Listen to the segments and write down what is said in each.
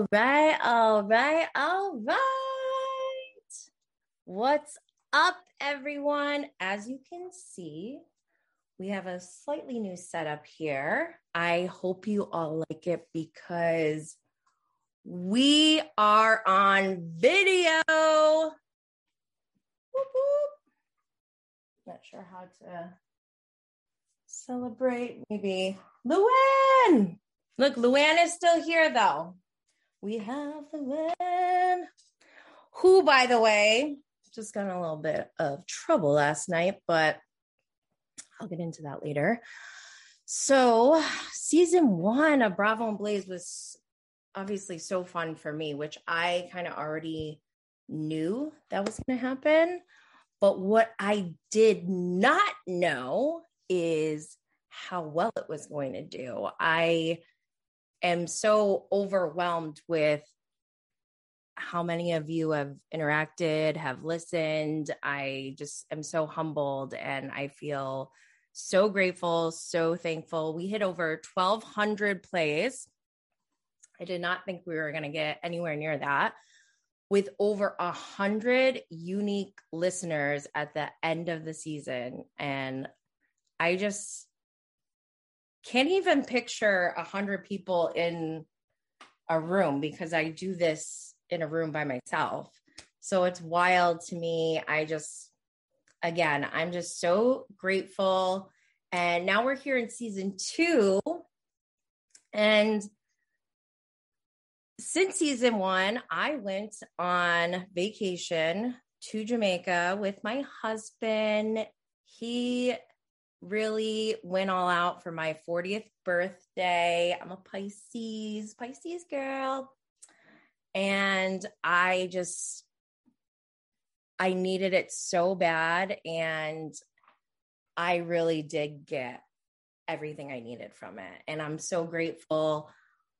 All right, all right, all right. What's up, everyone? As you can see, we have a slightly new setup here. I hope you all like it because we are on video. Whoop, whoop. Not sure how to celebrate. Maybe Luann. Look, Luann is still here though. We have Luann, who, by the way, just got a little bit of trouble last night, but I'll get into that later. So, season one of Bravo and Blaze was obviously so fun for me, which I kind of already knew that was going to happen. But what I did not know is how well it was going to do. I am so overwhelmed with how many of you have interacted, have listened. I just am so humbled and I feel so grateful, so thankful. We hit over 1,200 plays. I did not think we were going to get anywhere near that with over a hundred unique listeners at the end of the season. And I just can't even picture a hundred people in a room because I do this in a room by myself. So it's wild to me. I just, again, I'm just so grateful. And now we're here in season two. And since season one, I went on vacation to Jamaica with my husband. He really went all out for my 40th birthday. I'm a Pisces, Pisces girl. And I just, I needed it so bad. And I really did get everything I needed from it. And I'm so grateful.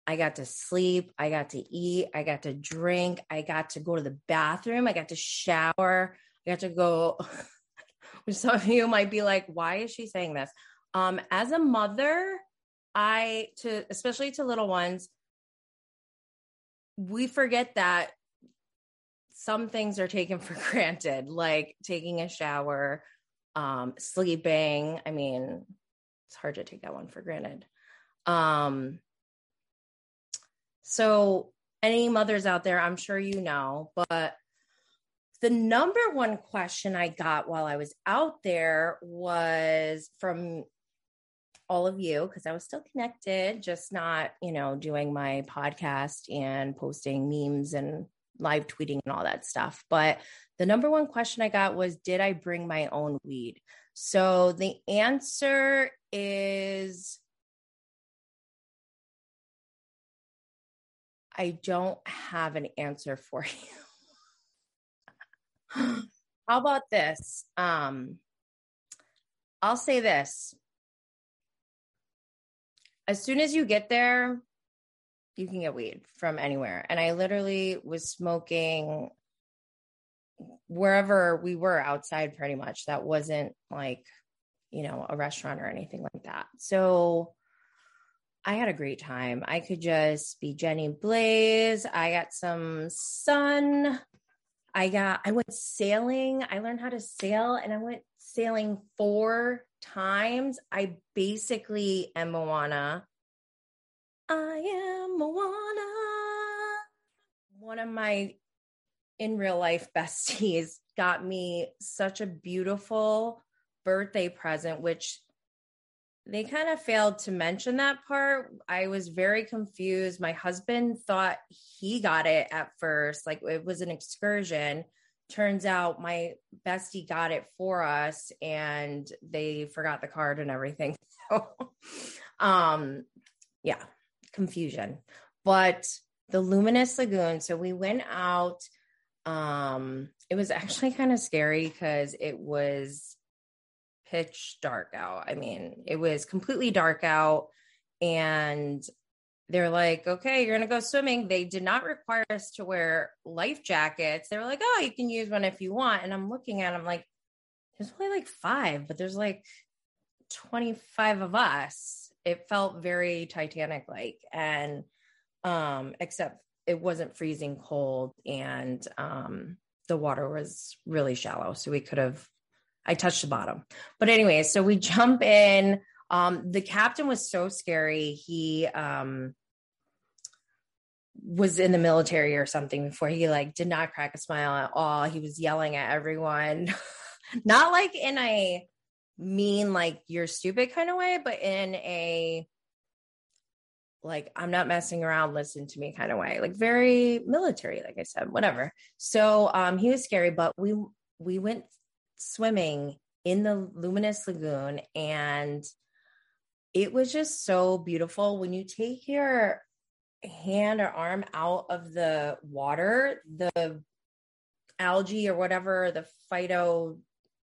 I got to sleep. I got to eat. I got to drink. I got to go to the bathroom. I got to shower. I got to go which some of you might be like, why is she saying this? Um, as a mother, I to especially to little ones, we forget that some things are taken for granted, like taking a shower, um, sleeping. I mean, it's hard to take that one for granted. Um, so any mothers out there, I'm sure you know, but the number one question I got while I was out there was from all of you because I was still connected, just not, you know, doing my podcast and posting memes and live tweeting and all that stuff. But the number one question I got was Did I bring my own weed? So the answer is I don't have an answer for you. How about this? Um, I'll say this. As soon as you get there, you can get weed from anywhere. And I literally was smoking wherever we were outside pretty much. That wasn't like, you know, a restaurant or anything like that. So I had a great time. I could just be Jenny Blaze. I got some sun I got I went sailing. I learned how to sail and I went sailing four times. I basically am Moana. I am Moana. One of my in real life besties got me such a beautiful birthday present, which they kind of failed to mention that part. I was very confused. My husband thought he got it at first, like it was an excursion. Turns out my bestie got it for us and they forgot the card and everything. So, um, yeah, confusion. But the Luminous Lagoon, so we went out. Um, it was actually kind of scary because it was pitch dark out. I mean, it was completely dark out. And they're like, okay, you're going to go swimming. They did not require us to wear life jackets. They were like, oh, you can use one if you want. And I'm looking at them like, there's only like five, but there's like 25 of us. It felt very Titanic like. And Um, except it wasn't freezing cold and um the water was really shallow. So we could have I touched the bottom. But anyway, so we jump in. Um, the captain was so scary. He um was in the military or something before he like did not crack a smile at all. He was yelling at everyone. not like in a mean like you're stupid kind of way, but in a like I'm not messing around, listen to me kind of way. Like very military, like I said, whatever. So um he was scary, but we we went swimming in the luminous lagoon and it was just so beautiful. When you take your hand or arm out of the water the algae or whatever the phyto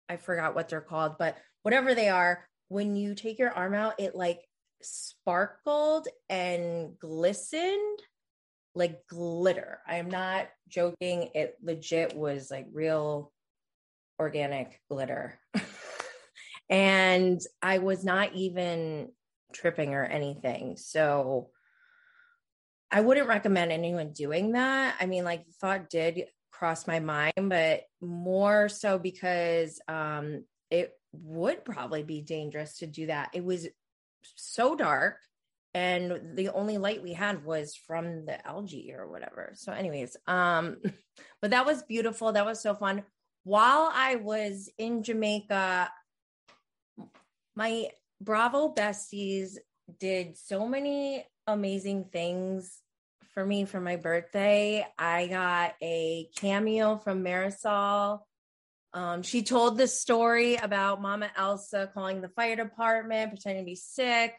i forgot what they're called but whatever they are when you take your arm out it like sparkled and glistened like glitter. I'm not joking. It legit was like real organic glitter. and I was not even tripping or anything. So I wouldn't recommend anyone doing that. I mean, like, the thought did cross my mind, but more so because um, it would probably be dangerous to do that. It was so dark and the only light we had was from the algae or whatever. So anyways, um but that was beautiful. That was so fun while I was in Jamaica, my Bravo besties did so many amazing things for me for my birthday. I got a cameo from Marysol. Um, she told the story about Mama Elsa calling the fire department, pretending to be sick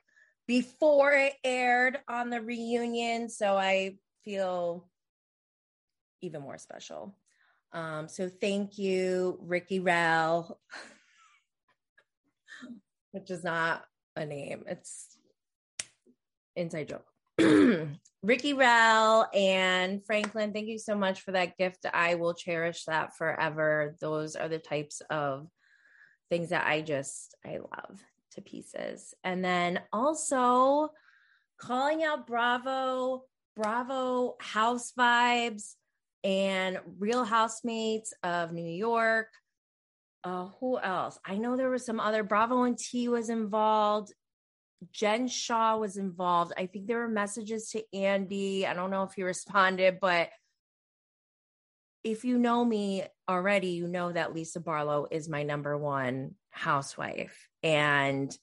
before it aired on the reunion. So I feel even more special. Um, so thank you, Ricky Rell, which is not a name, it's inside joke. Ricky Rell and Franklin, thank you so much for that gift. I will cherish that forever. Those are the types of things that I just I love to pieces. And then also calling out Bravo, Bravo house vibes and Real Housemates of New York. Uh, who else? I know there was some other. Bravo and Tea was involved. Jen Shaw was involved. I think there were messages to Andy. I don't know if he responded, but if you know me already, you know that Lisa Barlow is my number one housewife. And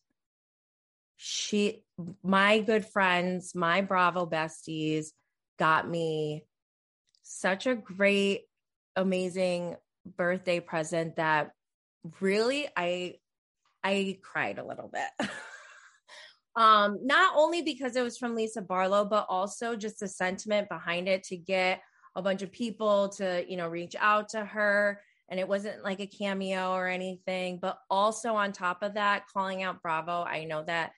she, my good friends, my Bravo besties got me such a great, amazing birthday present that really I I cried a little bit. um, not only because it was from Lisa Barlow, but also just the sentiment behind it to get a bunch of people to, you know, reach out to her. And it wasn't like a cameo or anything, but also on top of that, calling out Bravo. I know that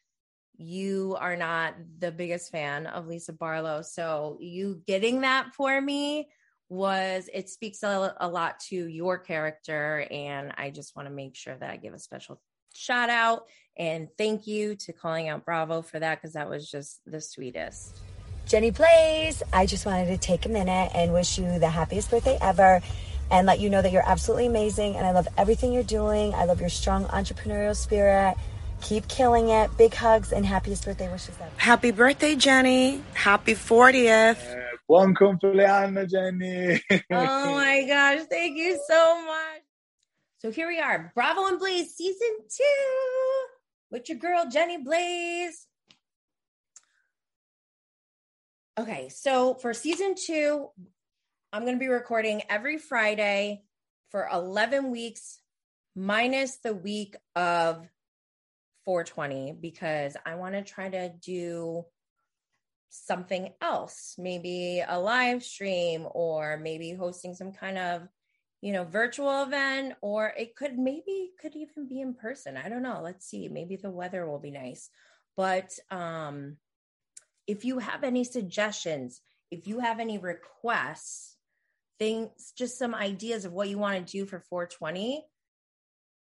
you are not the biggest fan of Lisa Barlow. So you getting that for me was it speaks a, a lot to your character. And I just want to make sure that I give a special shout out and thank you to calling out Bravo for that because that was just the sweetest. Jenny Blaze, I just wanted to take a minute and wish you the happiest birthday ever and let you know that you're absolutely amazing and I love everything you're doing. I love your strong entrepreneurial spirit Keep killing it. Big hugs and happiest birthday wishes ever. Happy birthday, Jenny. Happy 40th. Uh, buon compleanno, Jenny. oh my gosh. Thank you so much. So here we are, Bravo and Blaze season two with your girl, Jenny Blaze. Okay, so for season two, I'm going to be recording every Friday for 11 weeks, minus the week of 420 because I want to try to do something else, maybe a live stream or maybe hosting some kind of, you know, virtual event or it could maybe could even be in person. I don't know. Let's see. Maybe the weather will be nice. But um if you have any suggestions, if you have any requests, things just some ideas of what you want to do for 420,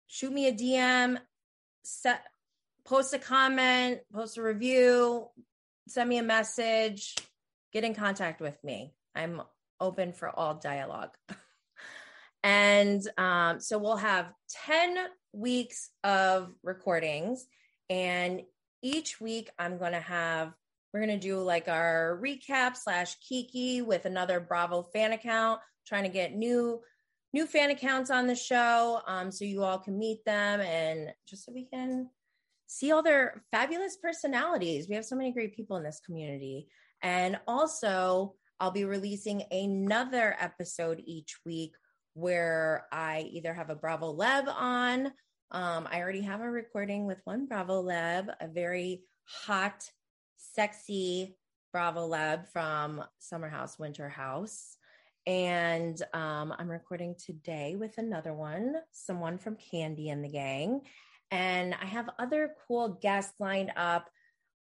shoot me a DM, set post a comment, post a review, send me a message. get in contact with me. I'm open for all dialogue. and um, so we'll have 10 weeks of recordings. And each week I'm going to have, we're going to do like our recap slash Kiki with another Bravo fan account, trying to get new new fan accounts on the show um, so you all can meet them and just so we can see all their fabulous personalities. We have so many great people in this community. And also, I'll be releasing another episode each week where I either have a Bravo Leb on. Um, I already have a recording with one Bravo Leb, a very hot, sexy Bravo Leb from Summer House, Winter House. And um, I'm recording today with another one, someone from Kandi and the Gang. And I have other cool guests lined up.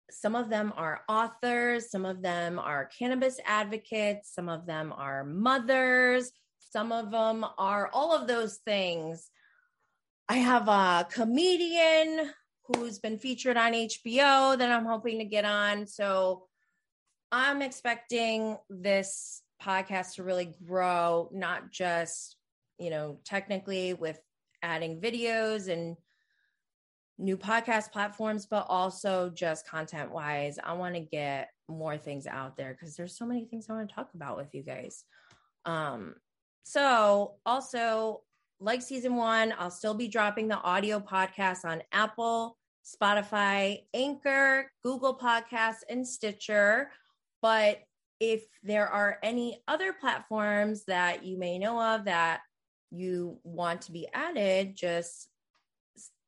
Some of them are authors, some of them are cannabis advocates, some of them are mothers, some of them are all of those things. I have a comedian who's been featured on HBO that I'm hoping to get on. So I'm expecting this podcast to really grow, not just, you know, technically with adding videos and new podcast platforms, but also just content wise. I want to get more things out there because there's so many things I want to talk about with you guys. Um, so also like season one, I'll still be dropping the audio podcast on Apple, Spotify, Anchor, Google Podcasts, and Stitcher. But if there are any other platforms that you may know of that you want to be added, just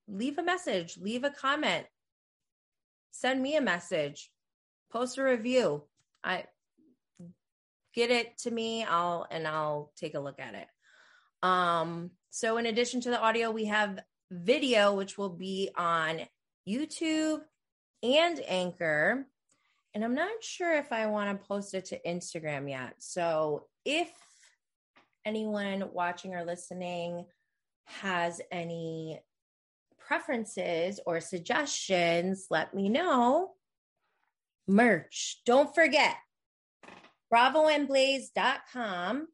leave a message, leave a comment, send me a message, post a review. I get it to me, I'll and I'll take a look at it. Um so in addition to the audio, we have video which will be on YouTube and Anchor. And I'm not sure if I want to post it to Instagram yet. So if anyone watching or listening has any preferences or suggestions, let me know. Merch. Don't forget bravoandblaze.com.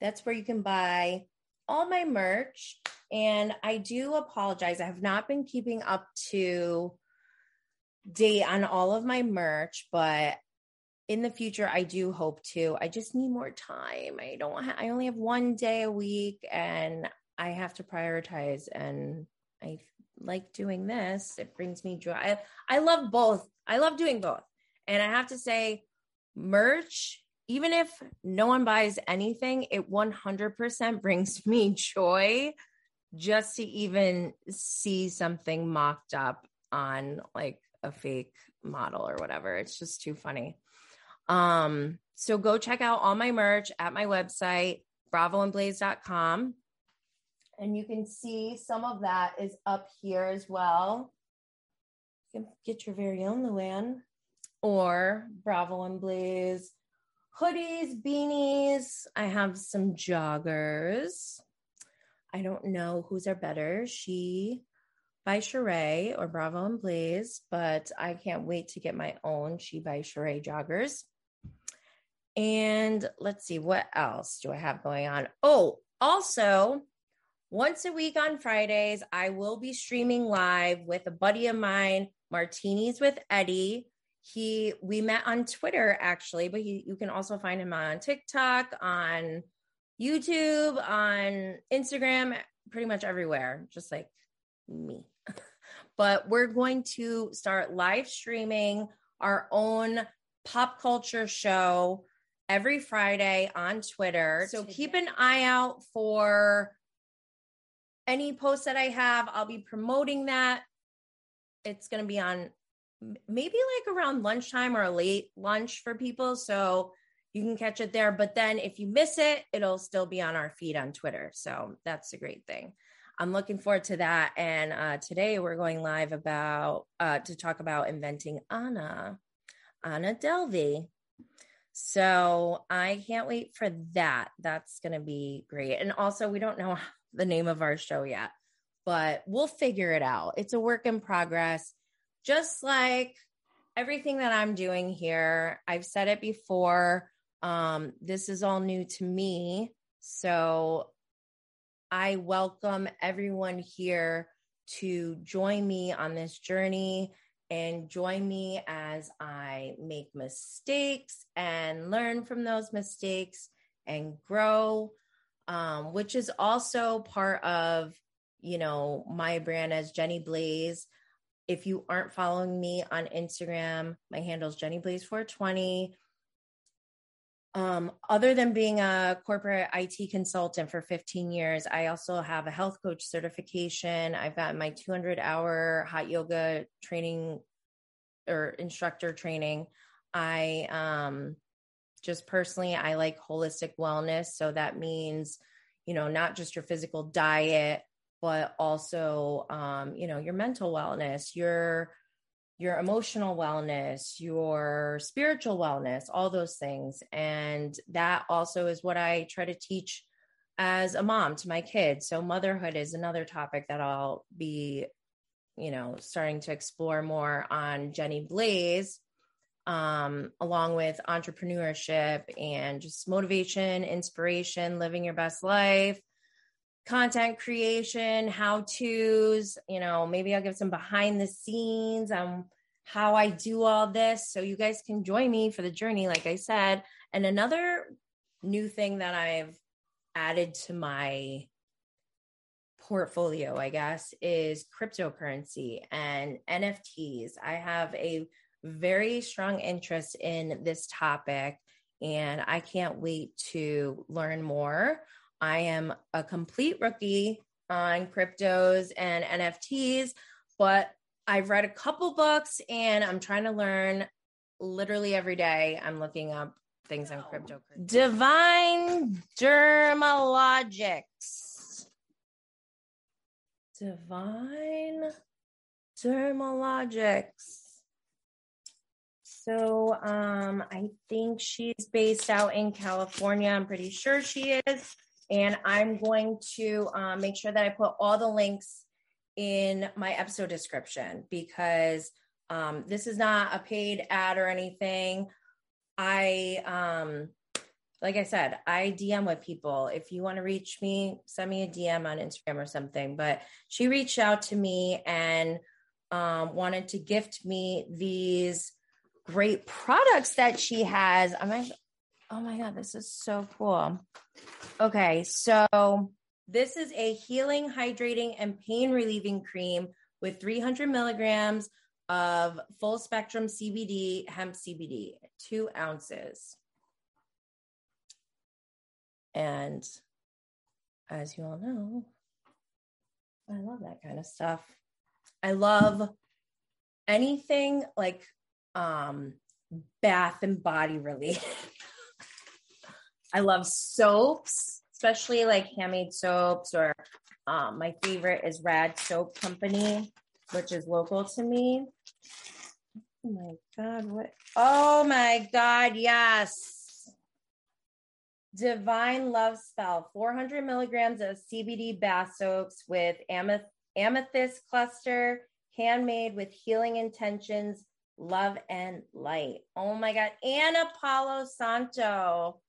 That's where you can buy all my merch. And I do apologize. I have not been keeping up to date on all of my merch, but in the future I do hope to. I just need more time. I don't ha- I only have one day a week and I have to prioritize and I like doing this. It brings me joy. I, I love both. I love doing both. And I have to say, merch, even if no one buys anything, it 100% brings me joy just to even see something mocked up on like a fake model or whatever. It's just too funny. Um, so go check out all my merch at my website, bravoandblaze.com and you can see some of that is up here as well. You can get your very own Luann or Bravo and Blaze hoodies, beanies. I have some joggers. I don't know whose are better, she by Sheree or Bravo and Blaze, but I can't wait to get my own She by Sheree joggers. And let's see, what else do I have going on? Oh, also, once a week on Fridays, I will be streaming live with a buddy of mine, Martinis with Eddy. He we met on Twitter actually, but he, you can also find him on TikTok, on YouTube, on Instagram, pretty much everywhere, just like me. but we're going to start live streaming our own pop culture show every Friday on Twitter. So keep an eye out for any post that I have, I'll be promoting that. It's going to be on maybe like around lunchtime or a late lunch for people. So you can catch it there. But then if you miss it, it'll still be on our feed on Twitter. So that's a great thing. I'm looking forward to that. And uh, today we're going live about uh, to talk about inventing Anna, Anna Delvey. So I can't wait for that. That's going to be great. And also, we don't know the name of our show yet, but we'll figure it out. It's a work in progress. Just like everything that I'm doing here, I've said it before. Um, this is all new to me. So I welcome everyone here to join me on this journey and join me as I make mistakes and learn from those mistakes and grow, um, which is also part of, you know, my brand as Jenny Blaze. If you aren't following me on Instagram, my handle is Jenny Blaze 420 um, other than being a corporate IT consultant for 15 years, I also have a health coach certification. I've got my 200 hour hot yoga training or instructor training. I um, just personally, I like holistic wellness. So that means, you know, not just your physical diet, but also, um, you know, your mental wellness, your your emotional wellness, your spiritual wellness, all those things. And that also is what I try to teach as a mom to my kids. So, motherhood is another topic that I'll be, you know, starting to explore more on Jenny Blaze, um, along with entrepreneurship and just motivation, inspiration, living your best life content creation, how to's, you know, maybe I'll give some behind the scenes on how I do all this. So you guys can join me for the journey, like I said. And another new thing that I've added to my portfolio, I guess, is cryptocurrency and NFTs. I have a very strong interest in this topic and I can't wait to learn more. I am a complete rookie on cryptos and NFTs, but I've read a couple books and I'm trying to learn literally every day. I'm looking up things on cryptocurrency. Devine Dermalogix. Devine Dermalogix. So um, I think she's based out in California. I'm pretty sure she is. And I'm going to um, make sure that I put all the links in my episode description because um, this is not a paid ad or anything. I, um, like I said, I DM with people. If you want to reach me, send me a DM on Instagram or something. But she reached out to me and um, wanted to gift me these great products that she has. I'm like, oh my God, this is so cool. Okay, so this is a healing, hydrating, and pain relieving cream with 300 milligrams of full spectrum CBD, hemp CBD, two ounces. And as you all know, I love that kind of stuff. I love anything like um bath and body relief. I love soaps, especially like handmade soaps, or um, my favorite is Rad Soap Company, which is local to me. Oh my God, what? Oh my God, yes. Devine Love Spell, 400 milligrams of CBD bath soaps with ameth- amethyst cluster, handmade with healing intentions, love and light. Oh my God. And Palo Santo.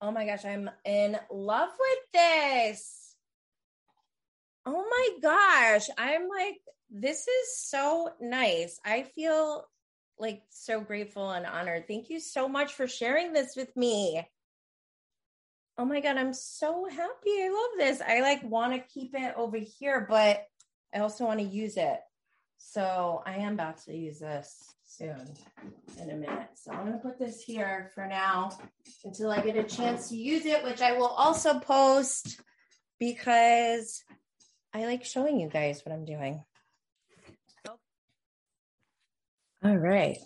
Oh my gosh, I'm in love with this. Oh my gosh, I'm like, this is so nice. I feel like so grateful and honored. Thank you so much for sharing this with me. Oh my God, I'm so happy. I love this. I like want to keep it over here, but I also want to use it. So I am about to use this soon in a minute. So I'm going to put this here for now until I get a chance to use it, which I will also post because I like showing you guys what I'm doing. All right.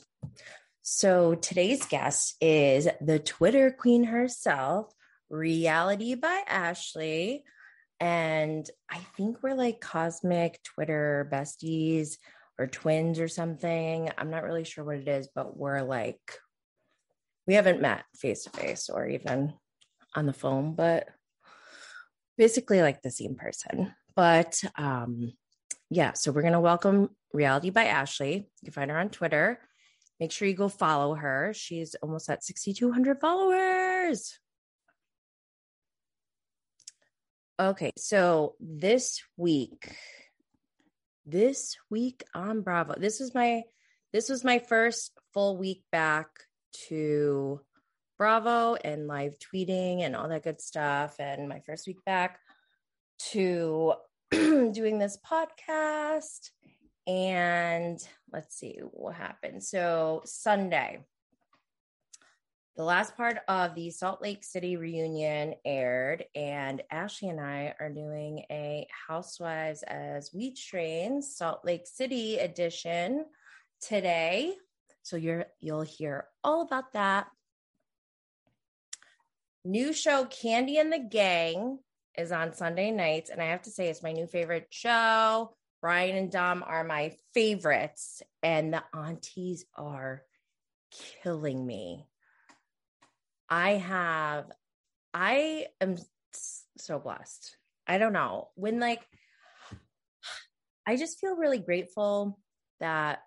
So today's guest is the Twitter queen herself, Reality by Ashley. And I think we're like cosmic Twitter besties or twins or something. I'm not really sure what it is, but we're like, we haven't met face to face or even on the phone, but basically like the same person. But um, yeah, so we're going to welcome Reality by Ashley. You can find her on Twitter. make sure you go follow her. She's almost at 6,200 followers. Okay, so this week, this week on Bravo, this was my this was my first full week back to Bravo and live tweeting and all that good stuff. And my first week back to doing this podcast. And let's see what happened. So, Sunday, the last part of the Salt Lake City reunion aired, and Ashley and I are doing a Housewives as Weed Strains Salt Lake City edition today. So you're you'll hear all about that. New show Kandi and the Gang is on Sunday nights, and I have to say it's my new favorite show. Brian and Dom are my favorites, and the aunties are killing me. I have, I am so blessed. I don't know when like I just feel really grateful that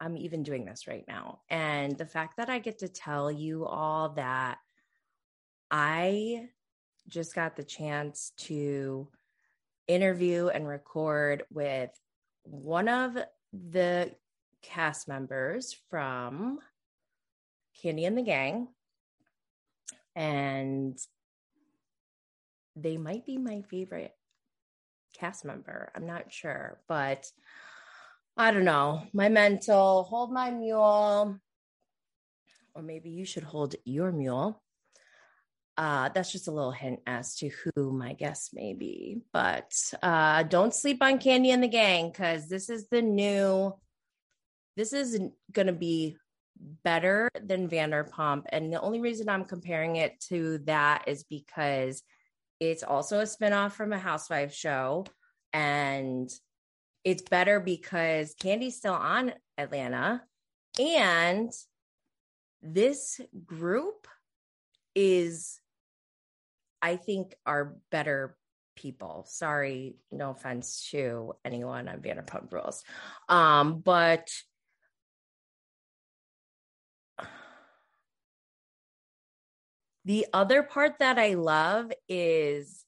I'm even doing this right now. And the fact that I get to tell you all that I just got the chance to interview and record with one of the cast members from Kandi and the Gang. And they might be my favorite cast member. I'm not sure, but I don't know, my mental, hold my mule. Or maybe you should hold your mule. Uh, that's just a little hint as to who my guest may be. But uh, don't sleep on Kandi and the Gang because this is the new, this is going to be better than Vanderpump. And the only reason I'm comparing it to that is because it's also a spinoff from a housewife show. And it's better because Kandi's still on Atlanta and this group is I think are better people. Sorry, no offense to anyone on Vanderpump Rules. Um, but the other part that I love is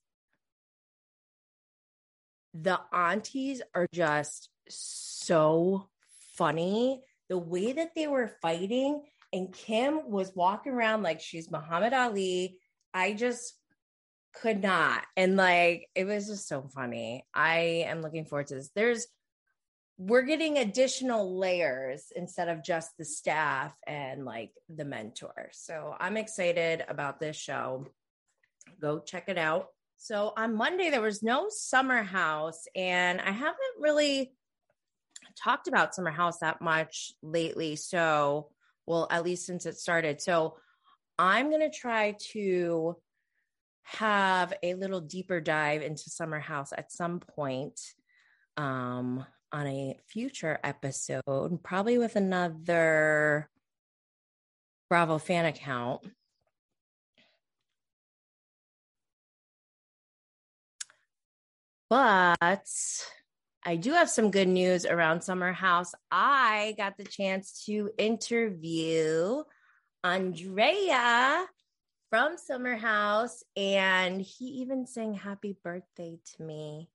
the aunties are just so funny. The way that they were fighting, and Kim was walking around like she's Muhammad Ali. I just could not. And like, it was just so funny. I am looking forward to this. There's, we're getting additional layers instead of just the staff and like the mentor. So I'm excited about this show. Go check it out. So on Monday, there was no summer house, and I haven't really talked about summer house that much lately. So, well, at least since it started. So, I'm going to try to have a little deeper dive into summer house at some point um, on a future episode, probably with another Bravo fan account. But I do have some good news around Summer House. I got the chance to interview Andrea from Summer House, and he even sang happy birthday to me.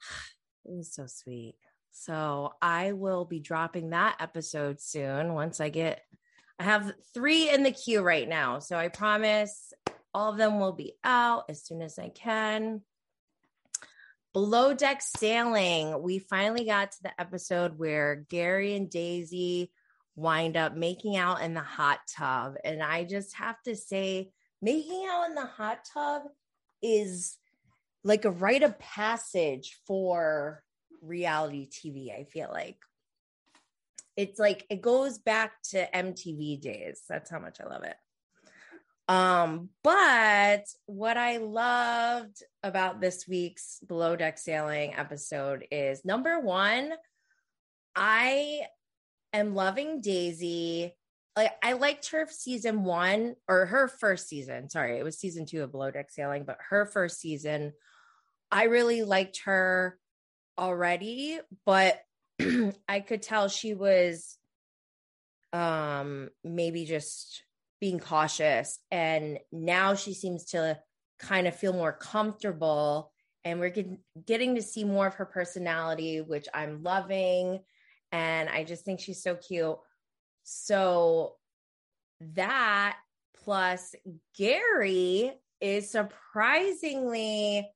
It was so sweet. So I will be dropping that episode soon once I get I have three in the queue right now. So I promise all of them will be out as soon as I can. Below Deck Sailing, we finally got to the episode where Gary and Daisy wind up making out in the hot tub. And I just have to say, making out in the hot tub is like a rite of passage for reality TV, I feel like. It's like it goes back to MTV days. That's how much I love it. Um, but what I loved about this week's Below Deck Sailing episode is number one, I am loving Daisy. Like I liked her season one or her first season. Sorry, it was season two of Below Deck Sailing, but her first season, I really liked her already. But I could tell she was um maybe just being cautious and now she seems to kind of feel more comfortable and we're get, getting to see more of her personality which I'm loving and I just think she's so cute. So that plus Gary is surprisingly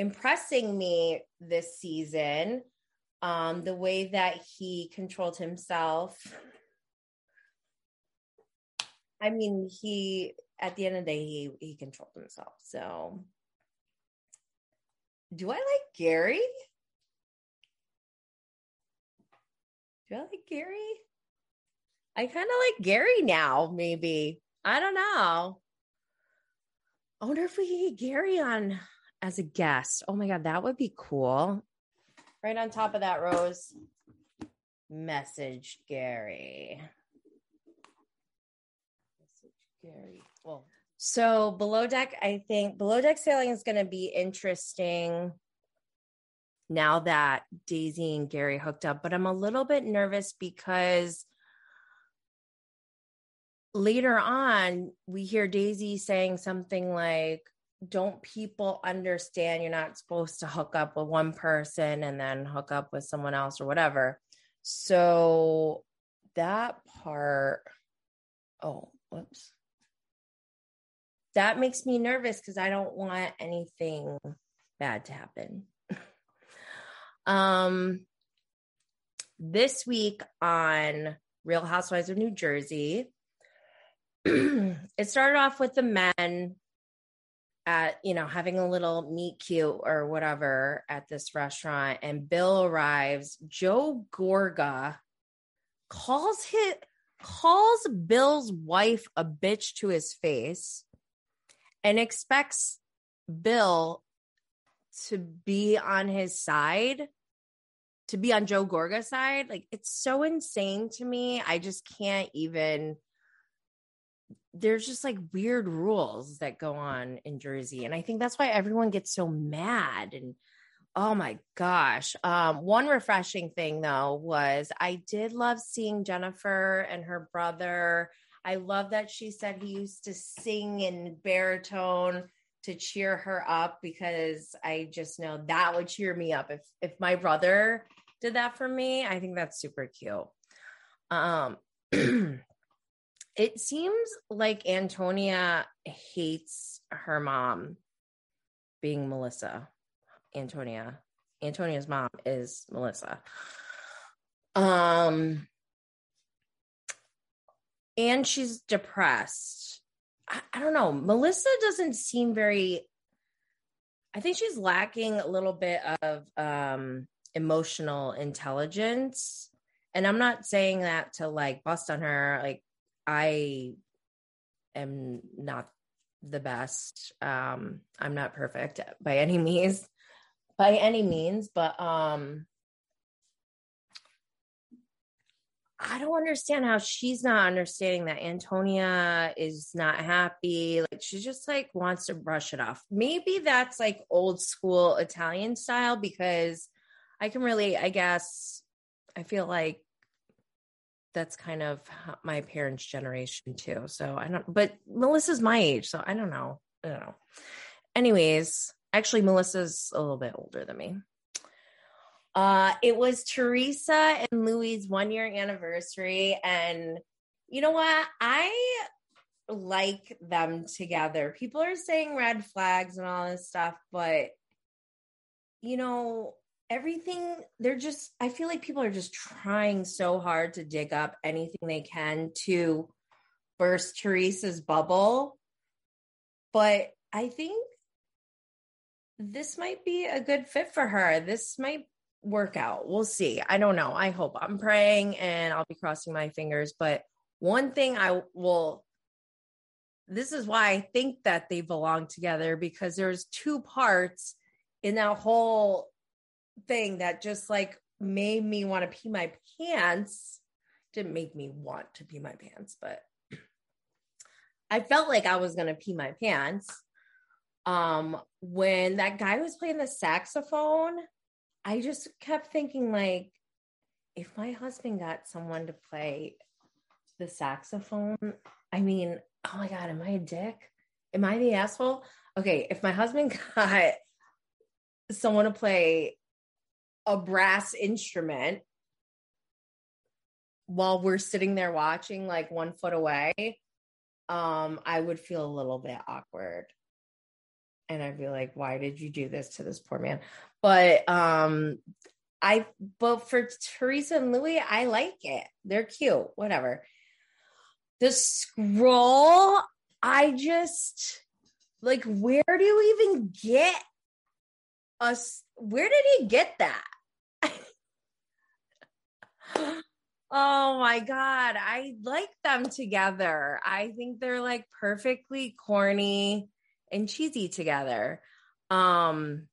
impressing me this season. Um, the way that he controlled himself. I mean, he at the end of the day, he he controlled himself. So do I like Gary? Do I like Gary? I kind of like Gary now, maybe. I don't know. I wonder if we could get Gary on as a guest. Oh my God, that would be cool. Right on top of that, Rose. Message Gary. Message Gary. Well, so below deck, I think below deck sailing is going to be interesting now that Daisy and Gary hooked up, but I'm a little bit nervous because later on we hear Daisy saying something like, don't people understand you're not supposed to hook up with one person and then hook up with someone else or whatever? So that part, oh, whoops. That makes me nervous because I don't want anything bad to happen. Um, this week on Real Housewives of New Jersey, it started off with the men at you know having a little meet cute or whatever at this restaurant and bill arrives joe gorga calls his calls bill's wife a bitch to his face and expects bill to be on his side, to be on Joe Gorga's side. Like it's so insane to me. I just can't even there's just like weird rules that go on in Jersey. And I think that's why everyone gets so mad. And oh my gosh. Um, one refreshing thing though was I did love seeing Jennifer and her brother. I love that she said he used to sing in baritone to cheer her up because I just know that would cheer me up if if my brother did that for me. I think that's super cute. Um it seems like Antonia hates her mom being Melissa. Antonia. Antonia's mom is Melissa. Um and she's depressed I, I don't know. Melissa doesn't seem very I think she's lacking a little bit of um emotional intelligence. And I'm not saying that to like bust on her. Like I am not the best. Um I'm not perfect by any means by any means, but um I don't understand how she's not understanding that Antonia is not happy. Like she just like wants to brush it off. Maybe that's like old school Italian style because I can really, I guess, I feel like that's kind of my parents' generation too. So I don't, but Melissa's my age, so I don't know. I don't know. Anyways, actually, Melissa's a little bit older than me. Uh, it was Teresa and Louis' one year anniversary. And you know what? I like them together. People are saying red flags and all this stuff, but you know, everything they're just, I feel like people are just trying so hard to dig up anything they can to burst Teresa's bubble. But I think this might be a good fit for her. This might work out. We'll see. I don't know. I hope I'm praying and I'll be crossing my fingers. But one thing I will, this is why I think that they belong together because there's two parts in that whole thing that just like made me want to pee my pants. Didn't make me want to pee my pants, but I felt like I was going to pee my pants. Um, when that guy was playing the saxophone I just kept thinking like if my husband got someone to play the saxophone, I mean, oh my God, am I a dick? Am I the asshole? Okay, if my husband got someone to play a brass instrument while we're sitting there watching like one foot away, um, I would feel a little bit awkward. And I'd be like, why did you do this to this poor man? But um I but for Teresa and Louis, I like it. They're cute, whatever. The scroll, I just like where do you even get us where did he get that? oh my god, I like them together. I think they're like perfectly corny and cheesy together. Um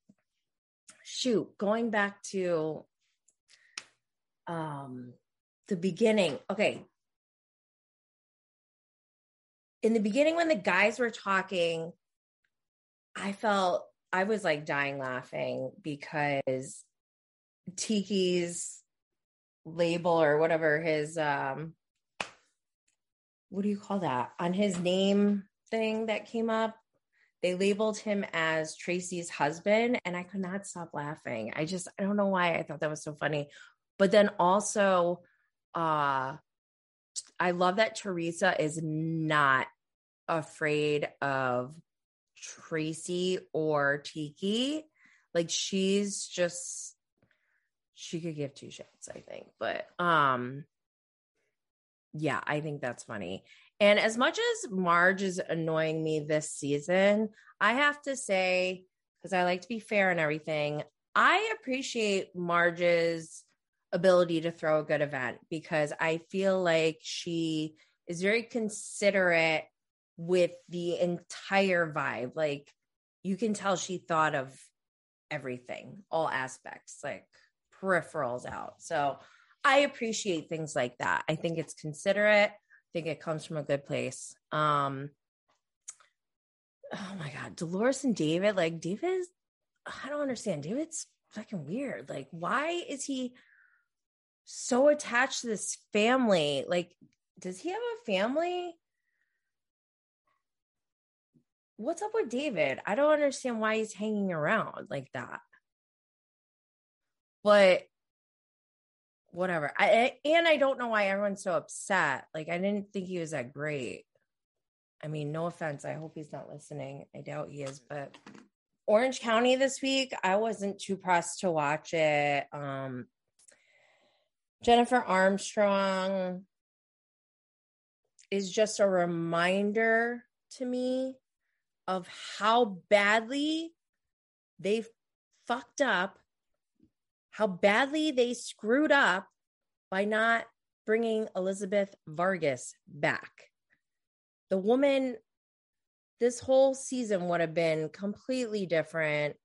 shoot, going back to um the beginning. Okay. In the beginning when the guys were talking, I felt I was like dying laughing because Tiki's label or whatever his um what do you call that on his name thing that came up they labeled him as Tracy's husband and I could not stop laughing. I just I don't know why I thought that was so funny. But then also uh I love that Teresa is not afraid of Tracy or Tiki. Like she's just she could give two shits, I think. But um yeah, I think that's funny. And as much as Marge is annoying me this season, I have to say, because I like to be fair and everything, I appreciate Marge's ability to throw a good event because I feel like she is very considerate with the entire vibe. Like you can tell she thought of everything, all aspects, like peripherals out. So I appreciate things like that. I think it's considerate. I think it comes from a good place. Um oh my god, Dolores and David, like David I don't understand. David's fucking weird. Like why is he so attached to this family? Like does he have a family? What's up with David? I don't understand why he's hanging around like that. But whatever. I and I don't know why everyone's so upset. Like I didn't think he was that great. I mean, no offense. I hope he's not listening. I doubt he is, but Orange County this week, I wasn't too pressed to watch it. Um Jennifer Armstrong is just a reminder to me of how badly they fucked up, how badly they screwed up by not bringing Elizabeth Vargas back. The woman, this whole season would have been completely different.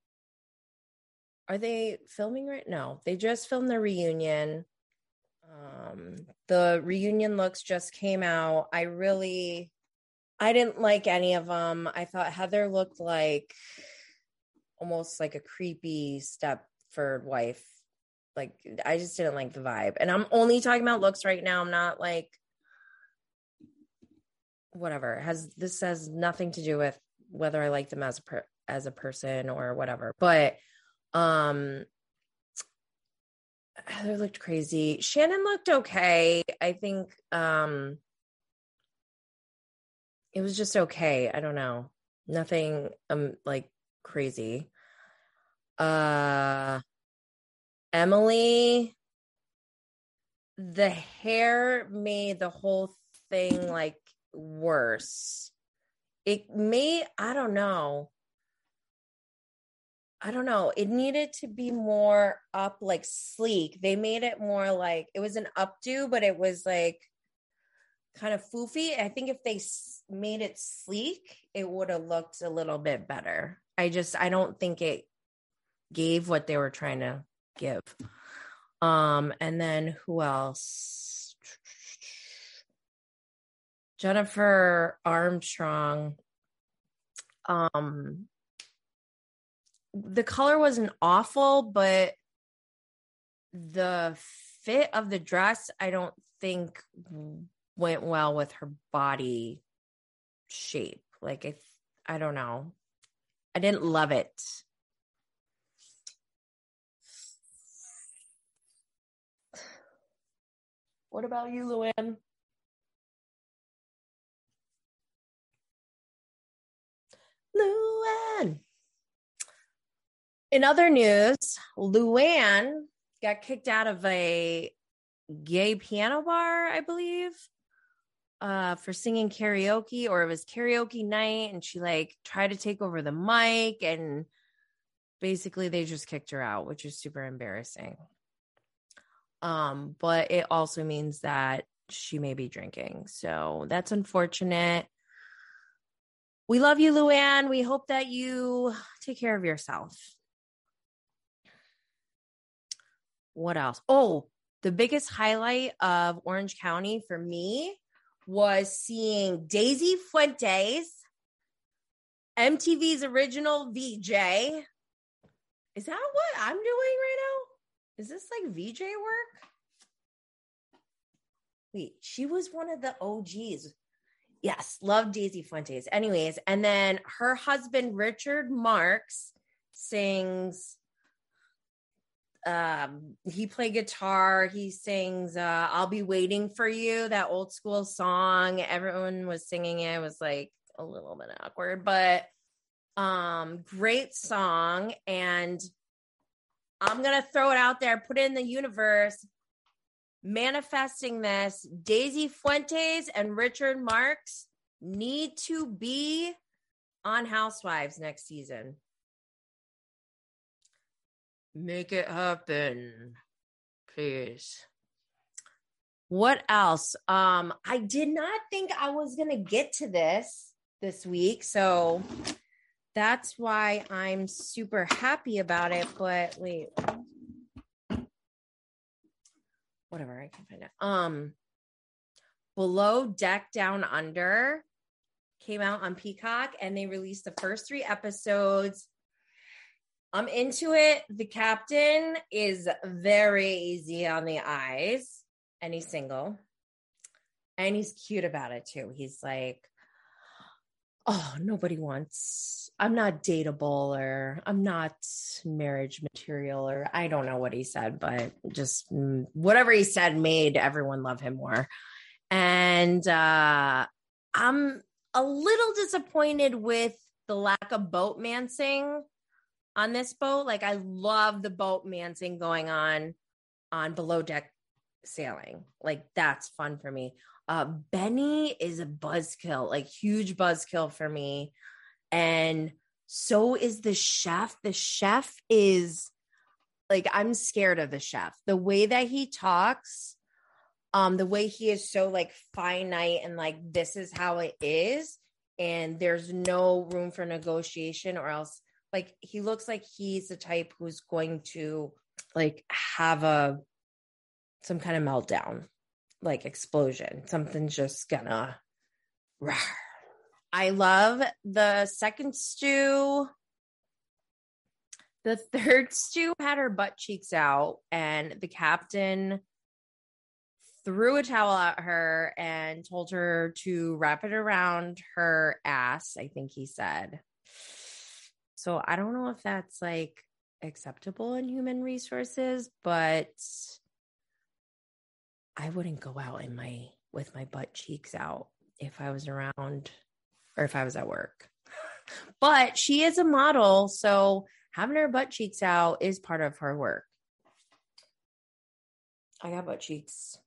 Are they filming right? now? they just filmed the reunion. Um, the reunion looks just came out. I really I didn't like any of them. I thought Heather looked like almost like a creepy Stepford wife. Like I just didn't like the vibe. And I'm only talking about looks right now. I'm not like whatever. Has this has nothing to do with whether I like them as a per, as a person or whatever. But um Heather looked crazy. Shannon looked okay. I think um it was just okay. I don't know. Nothing um like crazy. Uh Emily the hair made the whole thing like worse. It may I don't know. I don't know. It needed to be more up like sleek. They made it more like it was an updo, but it was like kind of foofy. I think if they made it sleek, it would have looked a little bit better. I just I don't think it gave what they were trying to give. Um and then who else? Jennifer Armstrong um the color wasn't awful, but the fit of the dress, I don't think went well with her body shape. Like I I don't know. I didn't love it. What about you, Luann? Luann. In other news, Luann got kicked out of a gay piano bar, I believe, uh, for singing karaoke, or it was karaoke night, and she like tried to take over the mic, and basically they just kicked her out, which is super embarrassing. Um, but it also means that she may be drinking, so that's unfortunate. We love you, Luann. We hope that you take care of yourself. What else? Oh, the biggest highlight of Orange County for me was seeing Daisy Fuentes, MTV's original VJ. Is that what I'm doing right now? Is this like VJ work? Wait, she was one of the OGs. Yes, love Daisy Fuentes. Anyways, and then her husband, Richard Marx, sings um he played guitar he sings uh i'll be waiting for you that old school song. Everyone was singing it. it was like a little bit awkward but um great song. And i'm gonna throw it out there put it in the universe. Manifesting this daisy fuentes and richard marx need to be on housewives next season Make it happen, please. What else? Um, I did not think I was gonna get to this this week, so that's why I'm super happy about it. But wait, whatever, I can find it. Um, Below Deck Down Under came out on Peacock, and they released the first three episodes I'm into it. The captain is very easy on the eyes, and he's single. And he's cute about it too. He's like, oh, nobody wants, I'm not dateable or I'm not marriage material or I don't know what he said, but just mm, whatever he said made everyone love him more. And uh, I'm a little disappointed with the lack of boat mancing on this boat. Like I love the boat mancing going on on below deck sailing. Like that's fun for me. Uh Benny is a buzzkill, like huge buzzkill for me. And so is the chef. The chef is like I'm scared of the chef. The way that he talks, um, the way he is so like finite and like this is how it is, and there's no room for negotiation or else like he looks like he's the type who's going to like have a some kind of meltdown like explosion. Something's just gonna i love the second stew. The third stew had her butt cheeks out and the captain threw a towel at her and told her to wrap it around her ass i think he said so I don't know if that's like acceptable in human resources, but I wouldn't go out in my with my butt cheeks out if I was around or if I was at work. but she is a model, so having her butt cheeks out is part of her work. I got butt cheeks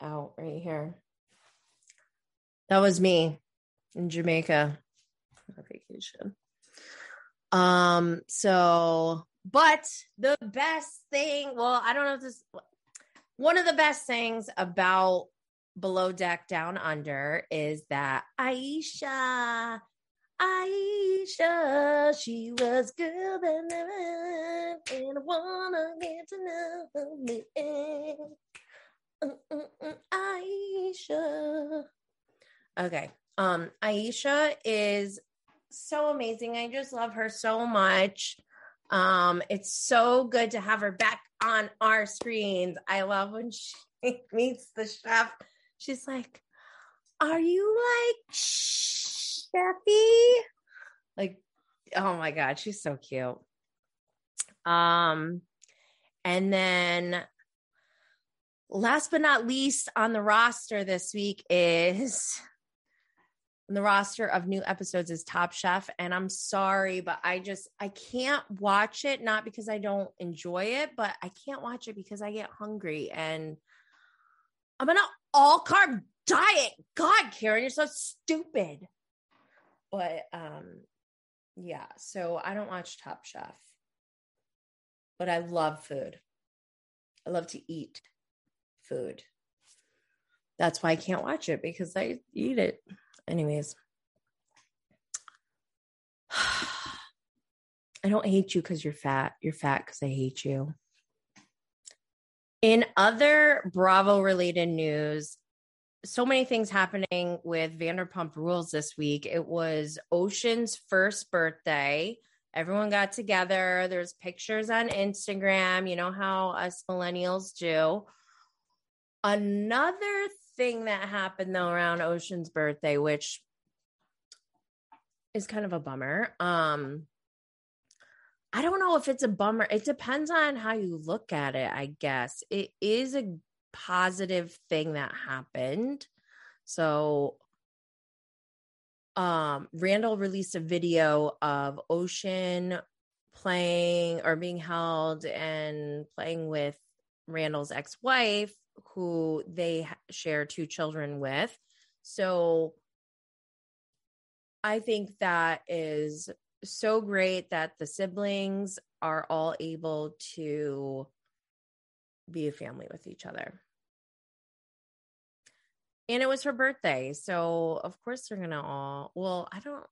out right here. That was me in Jamaica on vacation. Um, so, but the best thing, well, I don't know if this one of the best things about below deck down under is that Aesha Aesha, she was good and I wanna get to know me. Aesha. Okay. Um, Aesha is so amazing. I just love her so much. Um, it's so good to have her back on our screens. I love when she meets the chef. She's like, Are you like Chefy? Like, oh my God, she's so cute. Um, and then last but not least on the roster this week is the roster of new episodes is Top Chef. And I'm sorry, but I just I can't watch it, not because I don't enjoy it, but I can't watch it because I get hungry and I'm on an all carb diet. God, Karen, you're so stupid. But um yeah, so I don't watch Top Chef. But I love food. I love to eat food. That's why I can't watch it because I eat it. Anyways, I don't hate you because you're fat. You're fat because I hate you. In other Bravo related news, so many things happening with Vanderpump Rules this week. It was Ocean's first birthday. Everyone got together. There's pictures on Instagram. You know how us millennials do. Another thing that happened though around Ocean's birthday, which is kind of a bummer. Um, I don't know if it's a bummer. It depends on how you look at it, I guess. It is a positive thing that happened. So um Randall released a video of Ocean playing or being held and playing with Randall's ex-wife who they share two children with. So I think that is so great that the siblings are all able to be a family with each other. And it was her birthday. So, of course, they're going to all, well, I don't,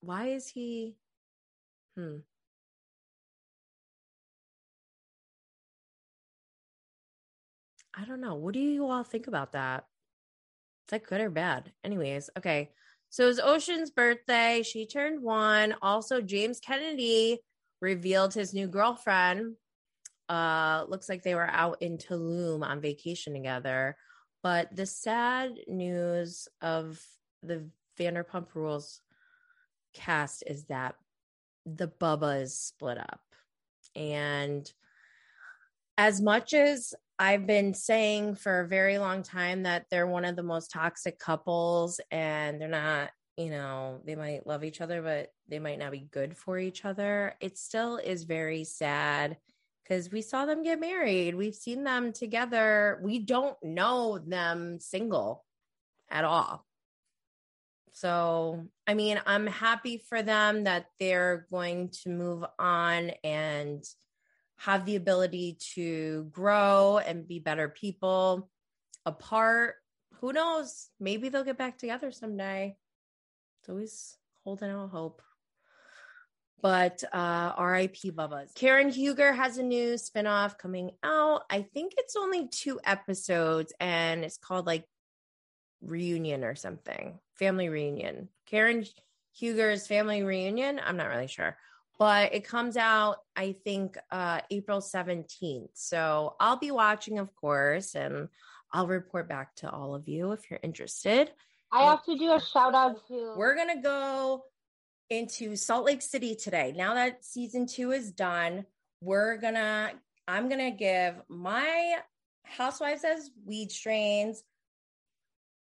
why is he, hmm. I don't know. What do you all think about that? Is that good or bad? Anyways, okay. So it was Ocean's birthday. She turned one. Also, James Kennedy revealed his new girlfriend. Uh, looks like they were out in Tulum on vacation together. But the sad news of the Vanderpump Rules cast is that the Bubba is split up. And as much as I've been saying for a very long time that they're one of the most toxic couples and they're not, you know, they might love each other, but they might not be good for each other. It still is very sad because we saw them get married. We've seen them together. We don't know them single at all. So, I mean, I'm happy for them that they're going to move on and have the ability to grow and be better people apart. Who knows? Maybe they'll get back together someday. It's always holding out hope. But uh, RIP Bubba's. Karen Huger has a new spinoff coming out. I think it's only two episodes and it's called like Reunion or something. Family Reunion. Karen Huger's Family Reunion. I'm not really sure but it comes out i think uh april 17th so i'll be watching of course and i'll report back to all of you if you're interested. I have to do a shout out to we're gonna go into salt lake city today. Now that season two is done we're gonna i'm gonna give my housewives as weed strains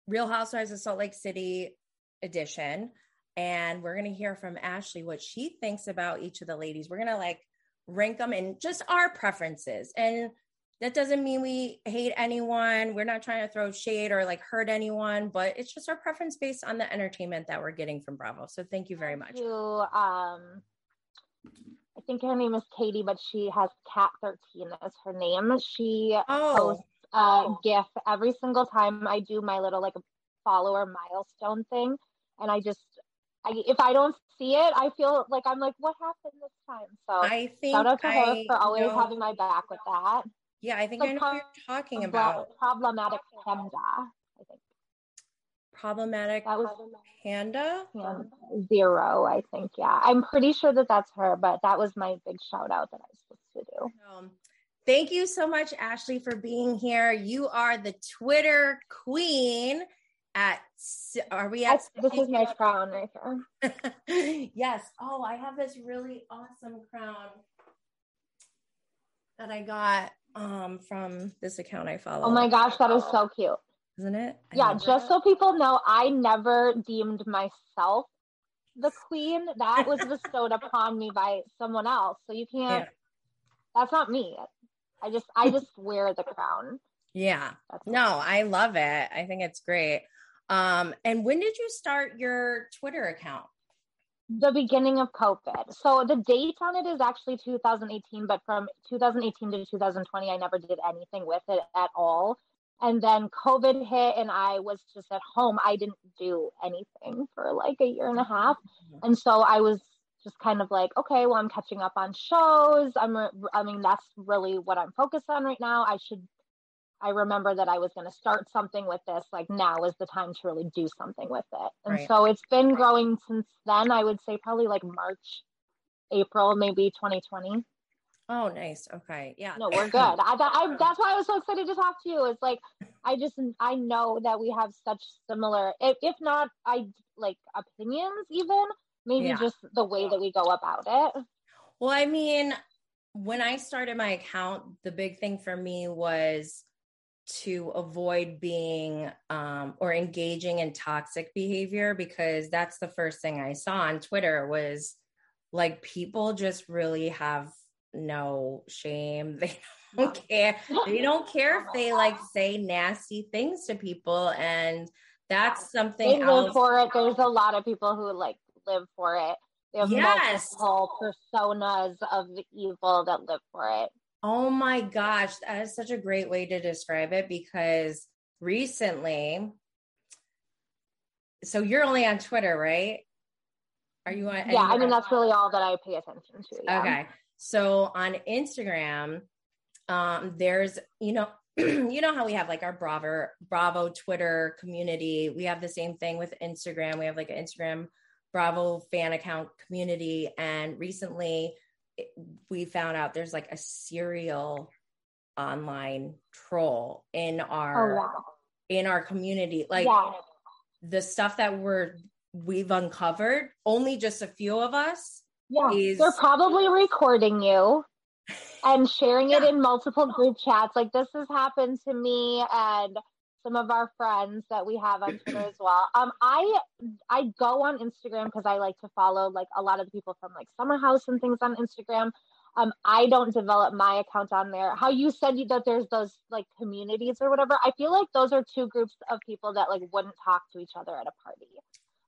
real housewives of salt lake city edition and we're going to hear from Ashley what she thinks about each of the ladies. We're going to like rank them in just our preferences. And that doesn't mean we hate anyone. We're not trying to throw shade or like hurt anyone, but it's just our preference based on the entertainment that we're getting from Bravo. So thank you very much. You, um, I think her name is Katie, but she has Kat 13 as her name. She oh. posts a GIF every single time I do my little like follower milestone thing. And I just I, if I don't see it, I feel like I'm like, what happened this time? So I think shout out to I her for always know, having my back with that. Yeah, I think so I know what you're talking about. Problematic panda, I think. problematic that was panda zero i think yeah i'm pretty sure that that's her but that was my big shout out that i was supposed to do um, thank you so much ashley for being here you are the twitter queen at are we at this is my crown right here. Yes. Oh i have this really awesome crown that i got um from this account i follow. Oh my gosh that is so cute. Isn't it? I yeah just so people know i never deemed myself the queen. That was bestowed upon me by someone else. So you can't yeah. that's not me. I just i just wear the crown. Yeah. No i love it. I think it's great um, and when did you start your Twitter account? The beginning of COVID. So the date on it is actually 2018, but from 2018 to 2020, I never did anything with it at all. And then COVID hit and I was just at home. I didn't do anything for like a year and a half. And so I was just kind of like, okay, well, I'm catching up on shows. I'm, I mean, that's really what I'm focused on right now. I should I remember that I was going to start something with this. Like now is the time to really do something with it. And right. so it's been growing since then. I would say probably like March, April, maybe 2020. Oh, nice. Okay. Yeah. No, we're good. I, I, that's why I was so excited to talk to you. It's like, I just, I know that we have such similar, if, if not, I like opinions even, maybe yeah. just the way that we go about it. Well, I mean, when I started my account, the big thing for me was to avoid being um, or engaging in toxic behavior because that's the first thing I saw on Twitter was like people just really have no shame. They don't care. They don't care if they like say nasty things to people. And that's something they live for it. There's a lot of people who like live for it. They have yes. multiple personas of the evil that live for it. Oh my gosh, that is such a great way to describe it because recently, so you're only on Twitter, right? Are you on? Yeah, I mean, that's really all that I pay attention to. Yeah. Okay. So on Instagram, um, there's, you know, you know how we have like our Bravo Bravo Twitter community. We have the same thing with Instagram. We have like an Instagram Bravo fan account community. And recently we found out there's like a serial online troll in our oh, wow. in our community like the stuff that we're we've uncovered only just a few of us yeah is... they're probably recording you and sharing yeah. it in multiple group chats like this has happened to me and some of our friends that we have on Twitter as well. Um, I I go on Instagram because I like to follow like a lot of the people from like Summer House and things on Instagram. Um, I don't develop my account on there. How you said that there's those like communities or whatever. I feel like those are two groups of people that like wouldn't talk to each other at a party.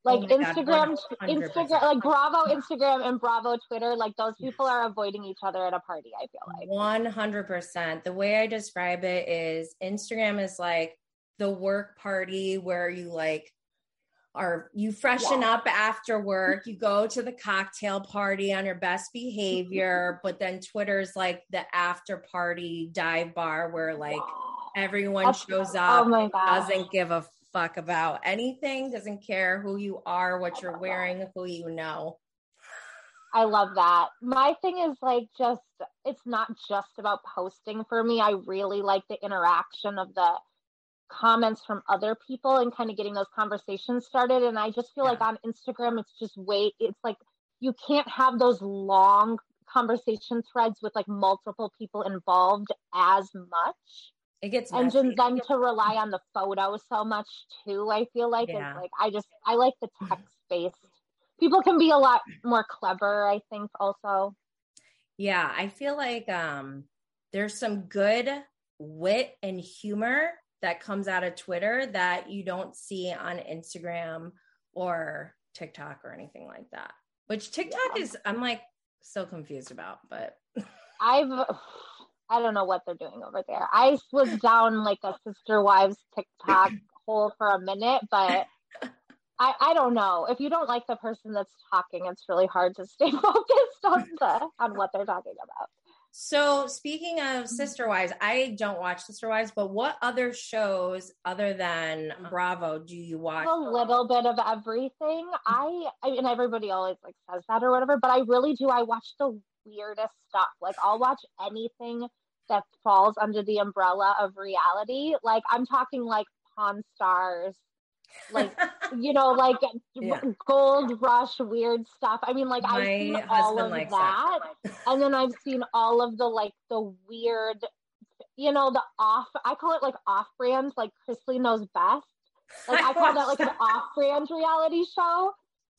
Like oh Instagram, God, Instagram, like Bravo Instagram and Bravo Twitter, like those people are avoiding each other at a party. I feel like one hundred percent. The way I describe it is Instagram is like the work party where you like are you freshen yeah. up after work, you go to the cocktail party on your best behavior, but then Twitter's like the after party dive bar where like everyone That's, shows oh up, oh doesn't give a fuck about anything, doesn't care who you are, what you're wearing, who you know. I love that. My thing is like just it's not just about posting for me. I really like the interaction of the comments from other people and kind of getting those conversations started. And I just feel yeah. like on Instagram, it's just wait, it's like you can't have those long conversation threads with like multiple people involved as much. It gets and then, then to rely on the photo so much too. I feel like yeah. it's like I just I like the text based. People can be a lot more clever. I think also. Yeah, I feel like um there's some good wit and humor that comes out of Twitter that you don't see on Instagram or TikTok or anything like that. Which TikTok yeah. is I'm like so confused about, but I've I don't know what they're doing over there. I was down like a sister wives TikTok hole for a minute, but I, I don't know. If you don't like the person that's talking, it's really hard to stay focused on the on what they're talking about. So speaking of mm-hmm. Sister Wives, I don't watch Sister Wives, but what other shows other than mm-hmm. Bravo do you watch? A little bit of everything. I, I mean, everybody always like says that or whatever, but I really do. I watch the weirdest stuff. Like I'll watch anything that falls under the umbrella of reality. Like I'm talking like Pawn Stars, like you know like yeah. gold rush weird stuff i mean like My i've seen all of that, that. and then i've seen all of the like the weird you know the off i call it like off brand like chrisley knows best like i call that like an off brand reality show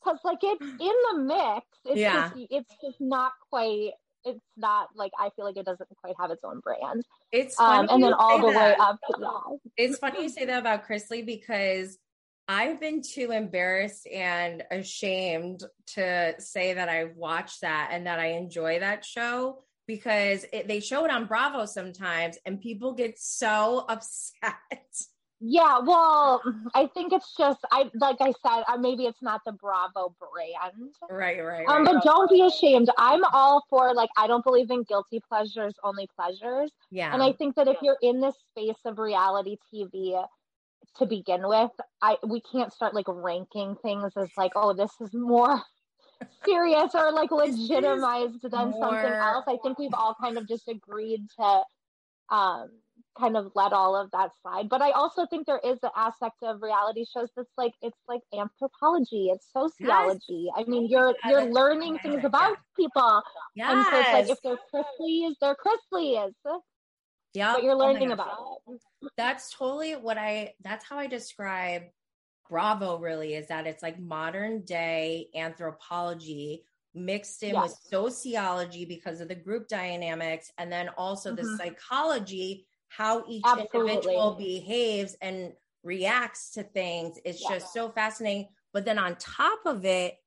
because like it's in the mix it's yeah. just it's just not quite it's not like I feel like it doesn't quite have its own brand. It's um, and then all the that. way up. To, yeah. It's funny you say that about Chrisley because I've been too embarrassed and ashamed to say that I watched that and that I enjoy that show because it, they show it on Bravo sometimes and people get so upset. Yeah, well, I think it's just I like I said, uh, maybe it's not the Bravo brand. Right, right, Um, but don't be ashamed. I'm all for like I don't believe in guilty pleasures, only pleasures. Yeah. And I think that if you're in this space of reality TV, to begin with i we can't start like ranking things as like oh this is more serious or like legitimized than more... something else. I think we've all kind of just agreed to um kind of let all of that slide. But i also think there is an aspect of reality shows that's like it's like anthropology it's sociology. Yes. i mean you're you're learning things about people. Yes. and so it's like if they're chrisleys they're chrisleys yeah but you're oh learning oh about it that's totally what I that's how I describe Bravo really is that it's like modern day anthropology mixed in yes. with sociology because of the group dynamics and then also mm-hmm. the psychology how each Absolutely. individual behaves and reacts to things it's yeah. just so fascinating but then on top of it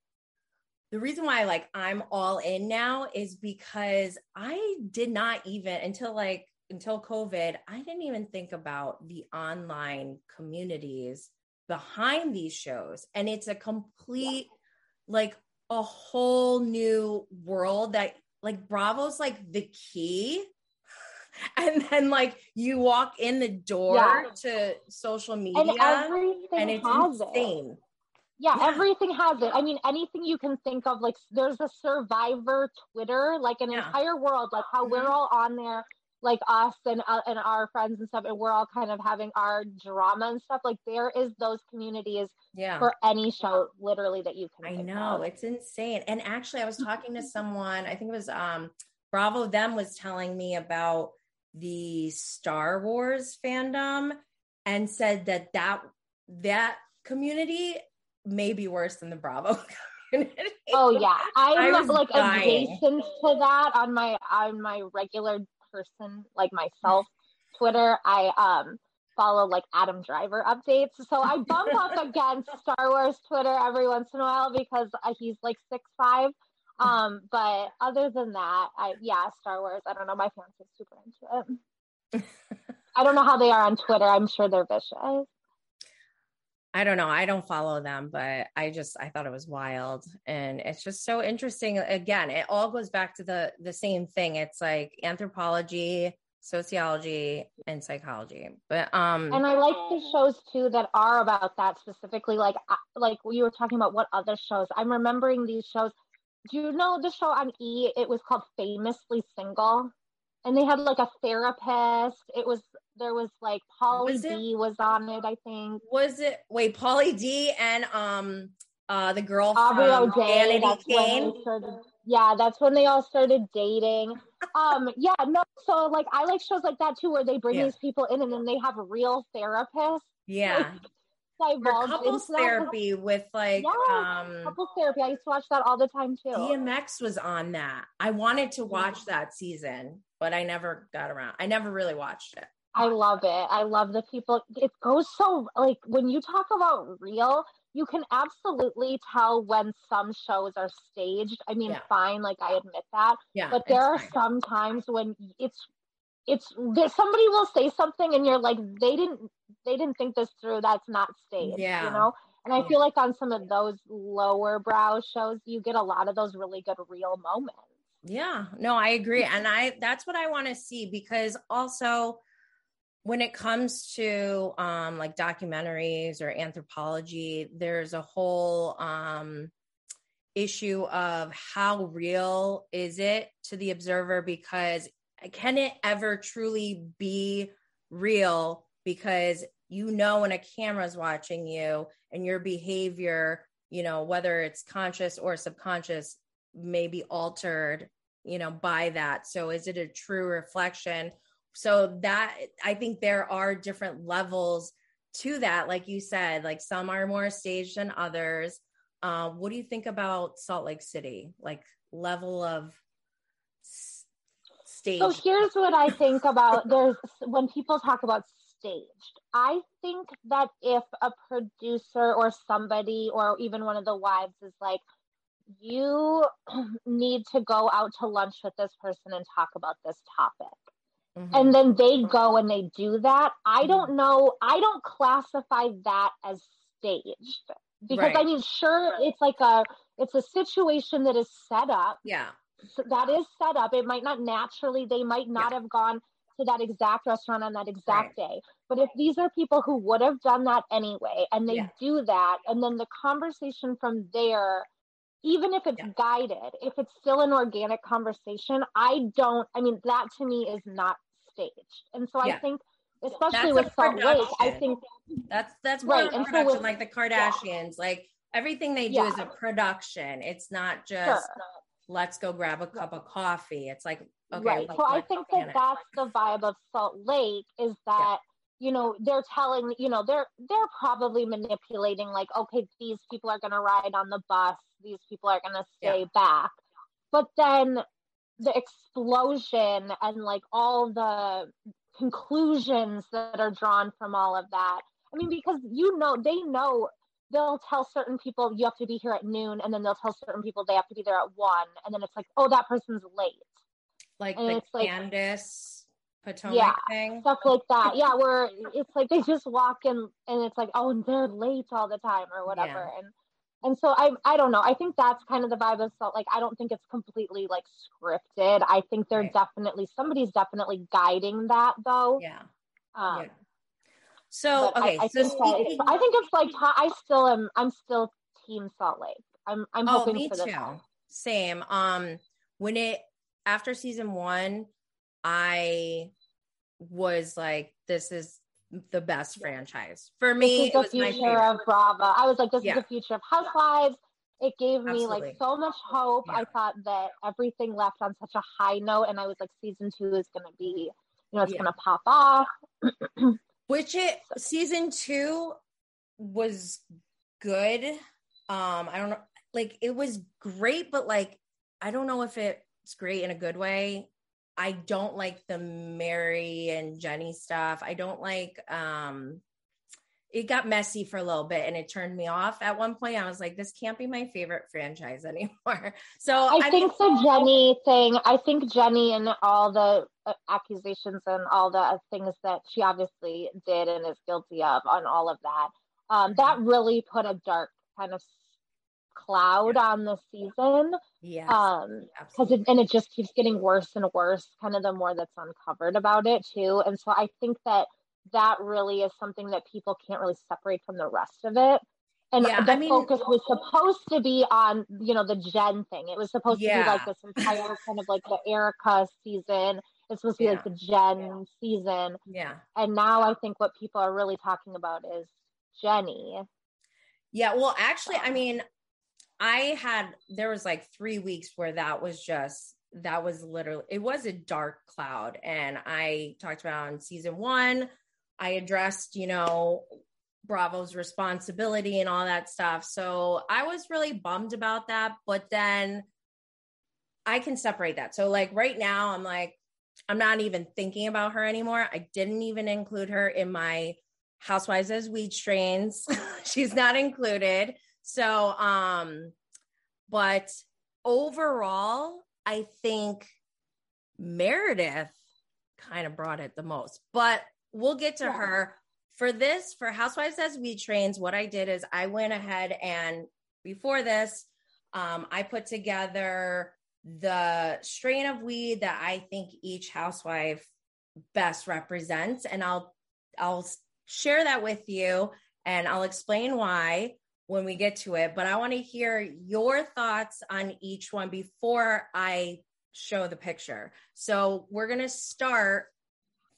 the reason why like I'm all in now is because I did not even until like until COVID, I didn't even think about the online communities behind these shows. And it's a complete, like, a whole new world that, like, Bravo's like the key. And then, like, you walk in the door yeah. to social media, and, and it's insane. It. Yeah, yeah, everything has it. I mean, anything you can think of, like there's a survivor Twitter, like an yeah. entire world, like how we're mm-hmm. all on there like us and uh, and our friends and stuff and we're all kind of having our drama and stuff like there is those communities yeah for any show literally that you can i know it's insane and actually i was talking to someone i think it was um bravo them was telling me about the star wars fandom and said that that that community may be worse than the bravo community. Oh yeah, I'm like dying. adjacent to that on my on my regular person like myself, Twitter, I um follow like Adam Driver updates. So I bump up against Star Wars Twitter every once in a while because uh, he's like six five. Um, but other than that, I yeah, Star Wars. I don't know. My fans are super into it. I don't know how they are on Twitter. I'm sure they're vicious. I don't know. I don't follow them, but I just I thought it was wild and it's just so interesting. Again, it all goes back to the the same thing. It's like anthropology, sociology, and psychology. But um And I like the shows too that are about that specifically like like you were talking about what other shows. I'm remembering these shows. Do you know the show on E? It was called Famously Single and they had like a therapist. It was there was like Pauly D was on it, I think. Was it wait, Pauly D and um uh the girl Aubrey from O'Day, that's? Started, yeah, that's when they all started dating. um, yeah, no, so like I like shows like that too where they bring yeah. these people in and then they have a real therapists. Yeah. Like, couples therapy with like yeah, um couples therapy. I used to watch that all the time too. DMX was on that. I wanted to watch that season, but I never got around. I never really watched it. I love it. I love the people. It goes so like when you talk about real, you can absolutely tell when some shows are staged. I mean, yeah. fine, like I admit that. Yeah. But there are fine. some times when it's it's somebody will say something and you're like they didn't they didn't think this through. That's not staged. Yeah. You know. And I feel like on some of those lower brow shows, you get a lot of those really good real moments. Yeah, no, I agree. And I that's what I want to see because also when it comes to um like documentaries or anthropology, there's a whole um issue of how real is it to the observer because can it ever truly be real? Because you know when a camera's watching you and your behavior you know whether it's conscious or subconscious may be altered you know by that. So is it a true reflection so that i think there are different levels to that like you said like some are more staged than others. Um, what do you think about salt lake city? Like level of stage. So here's what i think about there's when people talk about staged i think that if a producer or somebody or even one of the wives is like you need to go out to lunch with this person and talk about this topic. Mm-hmm. And then they go and they do that. I mm-hmm. don't know. I don't classify that as staged because right. I mean, sure, it's like a it's a situation that is set up. Yeah, so that is set up. It might not naturally. They might not yeah. have gone to that exact restaurant on that exact right. day. But if these are people who would have done that anyway, and they yeah. do that, and then the conversation from there even if it's yeah. guided, if it's still an organic conversation, I don't, I mean, that to me is not staged. And so yeah. I think, especially that's with Salt Lake, I think that's, that's right. And production, so with, like the Kardashians, yeah. like everything they do is a production. It's not just, sure. let's go grab a cup of coffee. It's like, okay. Right. so I think that that's the vibe of Salt Lake is that, you know they're telling you know they're they're probably manipulating like okay these people are going to ride on the bus these people are going to stay yeah. back but then the explosion and like all the conclusions that are drawn from all of that i mean because you know they know they'll tell certain people you have to be here at noon and then they'll tell certain people they have to be there at one and then it's like oh that person's late like and the it's Candace Potomac yeah, thing. Stuff like that. Yeah, where it's like they just walk in and it's like, oh, they're late all the time or whatever. Yeah. And and so I I don't know. I think that's kind of the vibe of Salt. Like I don't think it's completely like scripted. I think they're right. definitely somebody's definitely guiding that though. Yeah. Um, yeah. So okay, I, I so think speaking... I think it's like I still am. I'm still Team Salt Lake. I'm I'm oh, hoping for this. Too. One. Same. Um, when it after season one, I was like, this is the best franchise for me. This is the future of Bravo. I was like, this yeah. is the future of Housewives. It gave me like so much hope. Yeah. I thought that everything left on such a high note, and I was like, season two is going to be, you know, it's yeah. going to pop off. Which it season two was good. Um, I don't know, like it was great, but like I don't know if it's great in a good way. I don't like the Mary and Jenny stuff. I don't like um it got messy for a little bit and it turned me off at one point. I was like, this can't be my favorite franchise anymore. So I, I think mean, the Jenny thing, I think Jenny and all the uh, accusations and all the things that she obviously did and is guilty of on all of that, um, that mm-hmm. really put a dark kind of cloud yeah. on the season. Yeah. Um, because it and it just keeps getting worse and worse, kind of the more that's uncovered about it too. And so I think that that really is something that people can't really separate from the rest of it. And yeah, the I mean, focus was supposed to be on, you know, the Jen thing. It was supposed yeah. to be like this entire kind of like the Erika season. It's supposed to be yeah. like the Jen season. Yeah. And now I think what people are really talking about is Jenny. Yeah. Well, actually, I mean, I had there was like three weeks where that was just that was literally it was a dark cloud. And I talked about in season one, I addressed, you know, Bravo's responsibility and all that stuff. So I was really bummed about that. But then I can separate that. So like right now, I'm like, I'm not even thinking about her anymore. I didn't even include her in my Housewives as Weed Strains. She's not included. So, um, but overall, I think Meredith kind of brought it the most, but we'll get to yeah. her. For this, for Housewives as Weed Strains, what I did is I went ahead and before this, um, I put together the strain of weed that I think each housewife best represents and I'll I'll share that with you and I'll explain why when we get to it, but I want to hear your thoughts on each one before I show the picture. So we're going to start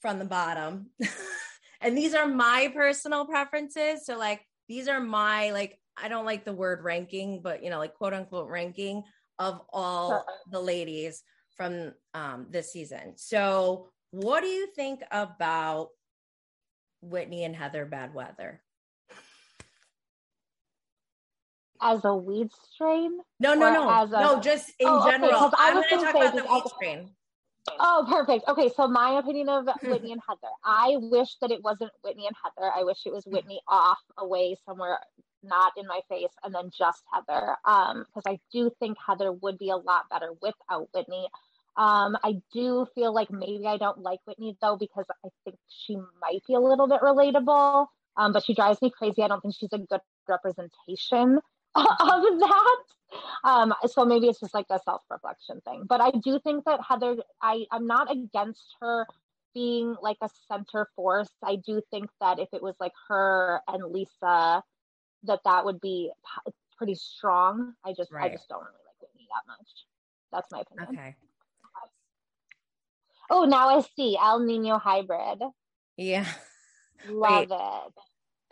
from the bottom. and these are my personal preferences. So, like, these are my, like, I don't like the word ranking, but, you know, like, quote unquote ranking of all the ladies from um, this season. So, what do you think about Whitney and Heather Bad Weather? As a weed strain? No, no, no, a, no, just in oh, general. Okay, I'm going to talk about the weed strain. Oh, perfect. Okay, so my opinion of Whitney and Heather. I wish that it wasn't Whitney and Heather. I wish it was Whitney off away somewhere not in my face and then just Heather. Um, because I do think Heather would be a lot better without Whitney. Um, I do feel like maybe I don't like Whitney though because I think she might be a little bit relatable. Um, but she drives me crazy. I don't think she's a good representation of that. Um, so maybe it's just like a self reflection thing. But I do think that Heather, I, I'm not against her being like a center force. I do think that if it was like her and Lisa, that that would be pretty strong. I just, right. I just don't really like Whitney that much. That's my opinion. Okay. Oh, now I see El Nino hybrid. Yeah. Love Wait. it.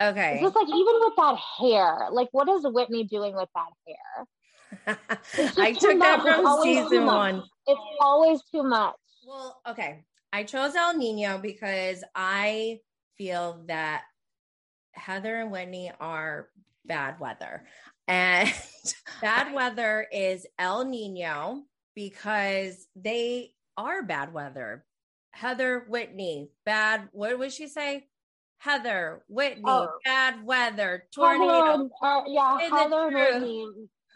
Okay. It's just like even with that hair, like what is Whitney doing with that hair? I took that from season one. It's always too much. Well, okay. I chose El Nino because I feel that Heather and Whitney are bad weather. And bad weather is El Nino because they are bad weather. Heather Whitney, bad, what would she say? Heather, Whitney, oh. bad weather, tornado. uh, yeah, Heather, Whitney,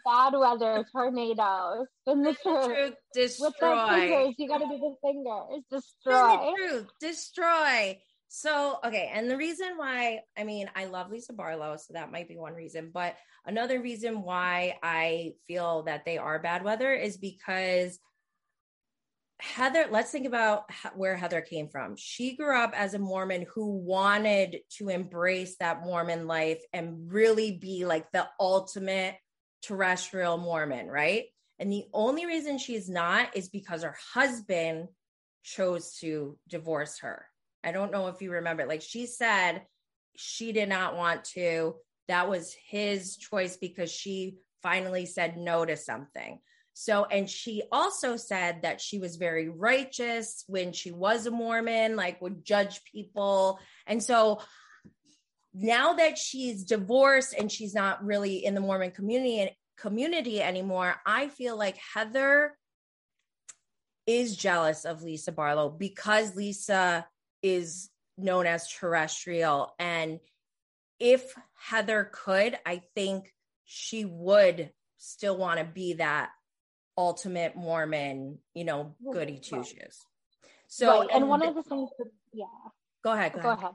bad weather, tornadoes. In the, truth. truth, destroy. With the fingers, you got to do the fingers. Destroy. In the truth, destroy. So, okay. And the reason why, I mean, I love Lisa Barlow, so that might be one reason. But another reason why I feel that they are bad weather is because Heather, let's think about where Heather came from. She grew up as a Mormon who wanted to embrace that Mormon life and really be like the ultimate terrestrial Mormon, right? And the only reason she's not is because her husband chose to divorce her. I don't know if you remember. Like she said, she did not want to. That was his choice because she finally said no to something. So, and she also said that she was very righteous when she was a Mormon, like would judge people. And so now that she's divorced and she's not really in the Mormon community community anymore, I feel like Heather is jealous of Lisa Barlow because Lisa is known as terrestrial. And if Heather could, I think she would still want to be that ultimate Mormon, you know, goody two shoes. So, right. and, and, one of the things, that, yeah. Go ahead. Go, go ahead.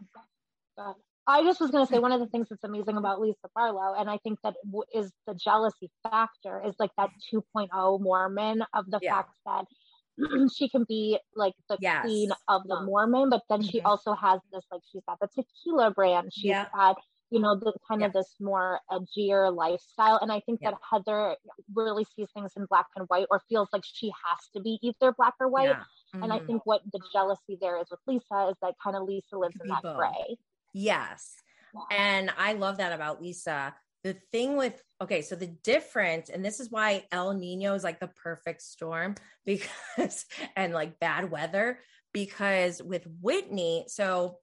ahead. I just was going to say one of the things that's amazing about Lisa Barlow, and I think that w- is the jealousy factor, is like that 2.0 Mormon of the yeah. fact that she can be like the yes. queen of the Mormon, but then mm-hmm. she also has this like she's got the tequila brand. She's yeah. had you know, the kind yeah. of this more edgier lifestyle. And I think yeah. that Heather really sees things in black and white or feels like she has to be either black or white. Yeah. Mm-hmm. And I mm-hmm. think what the jealousy there is with Lisa is that kind of Lisa lives in that gray. Yes. And I love that about Lisa. The thing with, okay, so the difference, and this is why El Nino is like the perfect storm because, and like bad weather, because with Whitney, so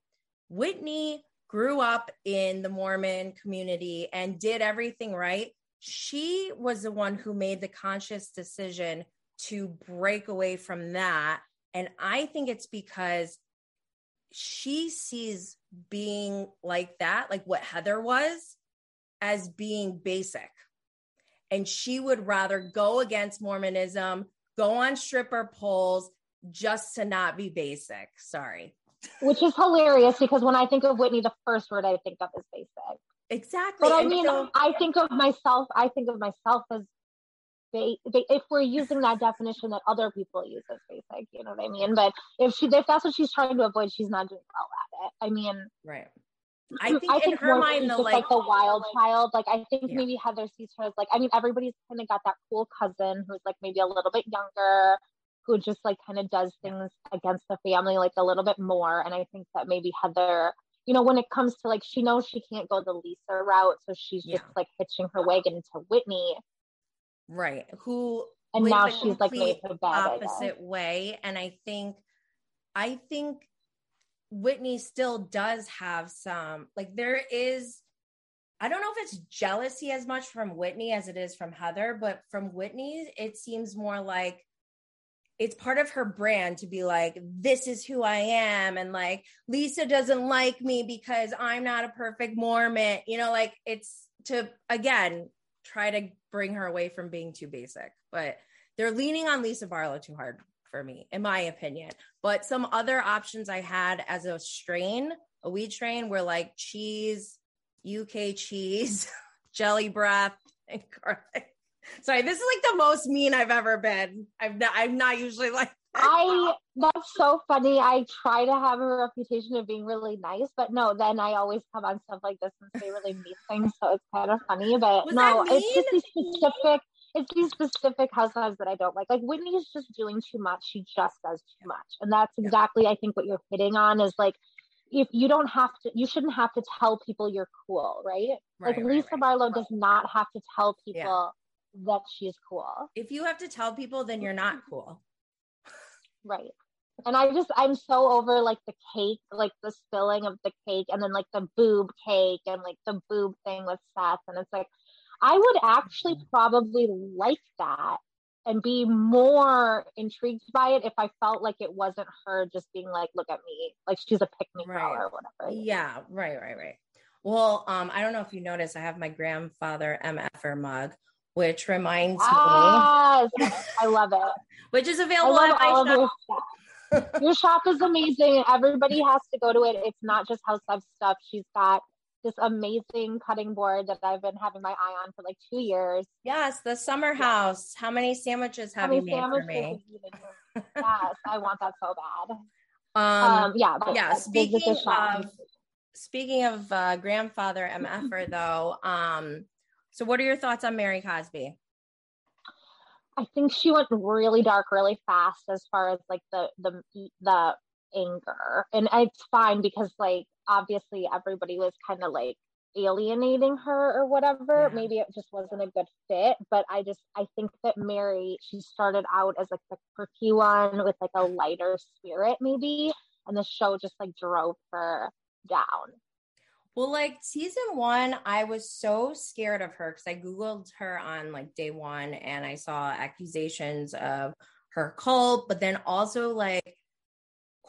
Whitney grew up in the Mormon community and did everything right. She was the one who made the conscious decision to break away from that. And I think it's because she sees being like that, like what Heather was, as being basic. And she would rather go against Mormonism, go on stripper poles just to not be basic. Sorry which is hilarious because when I think of Whitney, the first word I think of is basic. Exactly. But I mean, so- I think of myself, I think of myself as they, they, if we're using that definition that other people use as basic, you know what I mean? But if she if that's what she's trying to avoid, she's not doing well at it. I mean, right. I think, I think in her mind, the like, like, the wild child. Like I think yeah. maybe Heather sees her as like I mean everybody's kind of got that cool cousin who's like maybe a little bit younger, who just like kind of does things against the family like a little bit more. And I think that maybe Heather, you know, when it comes to like she knows she can't go the Lisa route, so she's just yeah. like hitching her wagon to Whitney, right? Who and now she's like made the opposite way, and I think, I think Whitney still does have some like there is I don't know if it's jealousy as much from Whitney as it is from Heather, but from Whitney it seems more like it's part of her brand to be like this is who I am and like Lisa doesn't like me because I'm not a perfect Mormon. You know, like it's to again try to bring her away from being too basic. But they're leaning on Lisa Barlow too hard for me, in my opinion. But some other options I had as a strain, a weed strain, were like cheese, UK cheese, jelly breath, and garlic. Sorry, this is like the most mean I've ever been. I'm not, I'm not usually like that. I that's so funny. I try to have a reputation of being really nice, but no, then I always come on stuff like this and say really mean things. So it's kind of funny. But Was no, it's just these specific it's these specific housewives that I don't like. Like Whitney's just doing too much. She just does too much. And that's exactly I think what you're hitting on is like if you don't have to you shouldn't have to tell people you're cool, right? right like Lisa right, Barlow right. does not have to tell people. That she's cool. If you have to tell people, then you're not cool. right. And I just I'm so over like the cake, like the spilling of the cake and then like the boob cake and like the boob thing with Seth. And it's like I would actually probably like that and be more intrigued by it if I felt like it wasn't her just being like, look at me, like she's a pick me right. girl or whatever. Yeah, right, right, right. Well, um, I don't know if you noticed, I have my grandfather MFer mug, which reminds yes, me. I love it. which is available at my shop. Your shop is amazing. Everybody has to go to it. It's not just housewife stuff. She's got this amazing cutting board that I've been having my eye on for like two years. Yes, the summer house. How many sandwiches have you made for me? yes, I want that so bad. Um, um yeah, yeah. Speaking of speaking of uh, grandfather MFer though, um, so what are your thoughts on Mary Cosby? I think she went really dark really fast as far as like the the the anger, and it's fine because like obviously everybody was kind of like alienating her or whatever. Yeah. Maybe it just wasn't a good fit. But I just I think that Mary, she started out as like the quirky one with like a lighter spirit, maybe. And the show just like drove her down. Well, like season one, I was so scared of her because I Googled her on like day one and I saw accusations of her cult, but then also like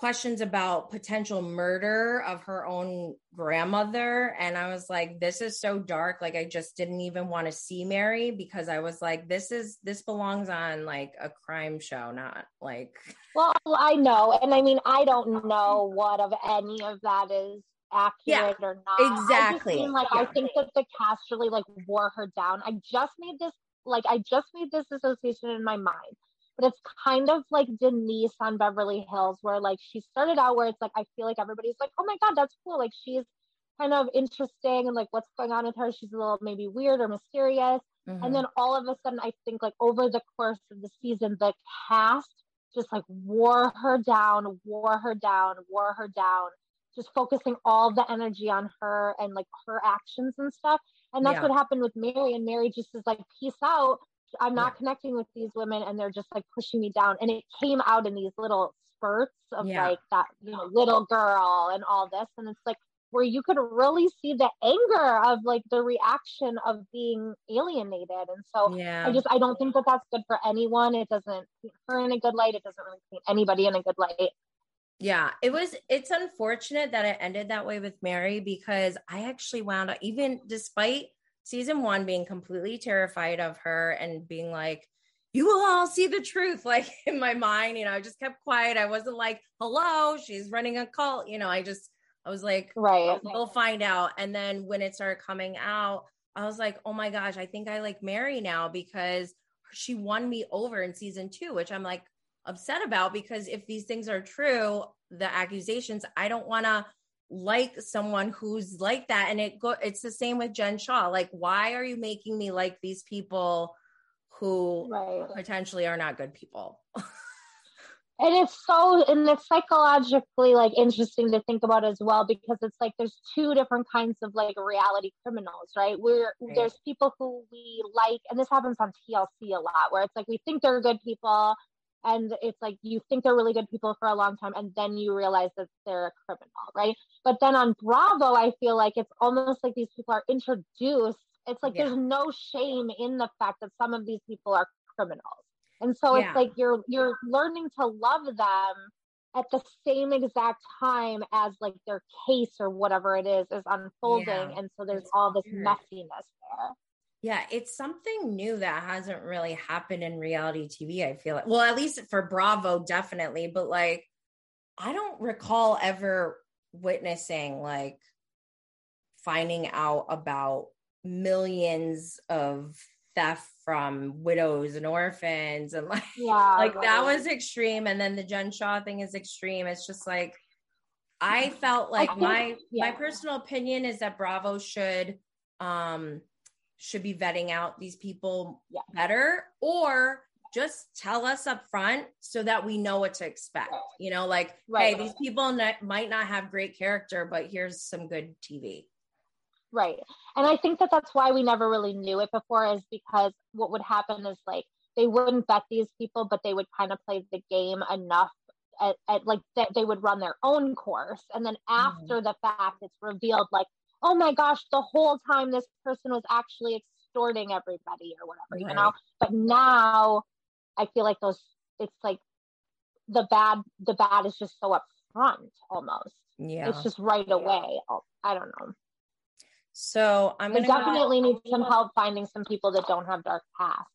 questions about potential murder of her own grandmother and i was like this is so dark like i just didn't even want to see mary because i was like this is this belongs on like a crime show not like well i know and i mean i don't know what of any of that is accurate yeah, or not exactly I mean, like yeah. i think that the cast really like wore her down i just made this like i just made this association in my mind but it's kind of like Denise on Beverly Hills, where like she started out where it's like I feel like everybody's like, oh my god, that's cool. Like she's kind of interesting and like what's going on with her. She's a little maybe weird or mysterious. Mm-hmm. And then all of a sudden, I think like over the course of the season, the cast just like wore her down, wore her down, wore her down, just focusing all the energy on her and like her actions and stuff. And that's yeah. what happened with Mary. And Mary just is like, peace out. I'm not yeah. connecting with these women and they're just like pushing me down. And it came out in these little spurts of yeah. like that, you know, little girl and all this. And it's like where you could really see the anger of like the reaction of being alienated. And so yeah. I just, I don't think that that's good for anyone. It doesn't paint her in a good light. It doesn't really paint anybody in a good light. Yeah, it was it's unfortunate that it ended that way with Mary because I actually wound up even despite season one being completely terrified of her and being like, you will all see the truth. Like in my mind, you know, I just kept quiet. I wasn't like, hello, she's running a cult. You know, I just, I was like, right, we'll find out. And then when it started coming out, I was like, oh my gosh, I think I like Mary now because she won me over in season two, which I'm like upset about because if these things are true, the accusations, I don't want to like someone who's like that. And it go it's the same with Jen Shah. Like, why are you making me like these people who right. potentially are not good people? and it's so and it's psychologically like interesting to think about as well because it's like there's two different kinds of like reality criminals right where right. there's people who we like and this happens on tlc a lot where it's like we think they're good people and it's like you think they're really good people for a long time and then you realize that they're a criminal right but then on bravo i feel like it's almost like these people are introduced it's like yeah. there's no shame in the fact that some of these people are criminals and so yeah. it's like you're you're learning to love them at the same exact time as like their case or whatever it is is unfolding yeah. and so there's all this messiness there yeah, it's something new that hasn't really happened in reality TV. I feel like, well, at least for Bravo, definitely, but like, I don't recall ever witnessing like finding out about millions of theft from widows and orphans and like yeah, like right. that was extreme and then the Jen Shah thing is extreme it's just like I felt like I think, my yeah. my personal opinion is that Bravo should um should be vetting out these people yeah. better or just tell us up front so that we know what to expect. You know, like, right. hey, these people might not have great character, but here's some good TV. Right. And I think that that's why we never really knew it before, is because what would happen is like they wouldn't vet these people, but they would kind of play the game enough at, at like that they would run their own course. And then mm-hmm. after mm. the fact, it's revealed like, oh my gosh, the whole time this person was actually extorting everybody or whatever, right. you know? But now I feel like those, it's like the bad, the bad is just so upfront almost. Yeah. It's just right away. Oh, I don't know. So I'm gonna definitely go- need some help finding some people that don't have dark pasts.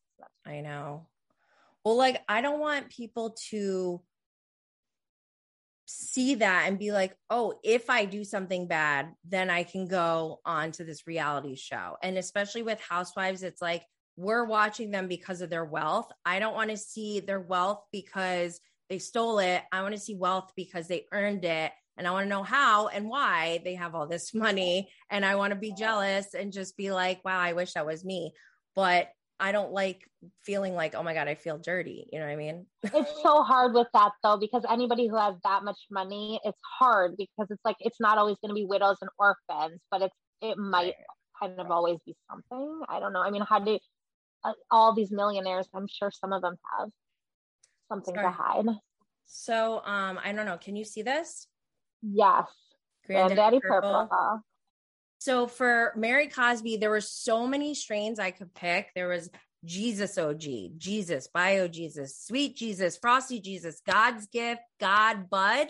I know. Well, like I don't want people to see that and be like, oh, if I do something bad, then I can go on to this reality show. And especially with housewives, it's like we're watching them because of their wealth. I don't want to see their wealth because they stole it. I want to see wealth because they earned it. And I want to know how and why they have all this money. And I want to be jealous and just be like, wow, I wish that was me. But I don't like feeling like, oh my God, I feel dirty. You know what I mean? it's so hard with that though, because anybody who has that much money, it's hard because it's like it's not always going to be widows and orphans, but it's it might kind of always be something. I don't know. I mean, how do uh, all these millionaires? I'm sure some of them have something Sorry. to hide. So, um, I don't know. Can you see this? Yes. Granddaddy, Granddaddy Purple. Purple. So for Mary Cosby, there were so many strains I could pick. There was Jesus OG, Jesus, Bio Jesus, Sweet Jesus, Frosty Jesus, God's Gift, God Bud.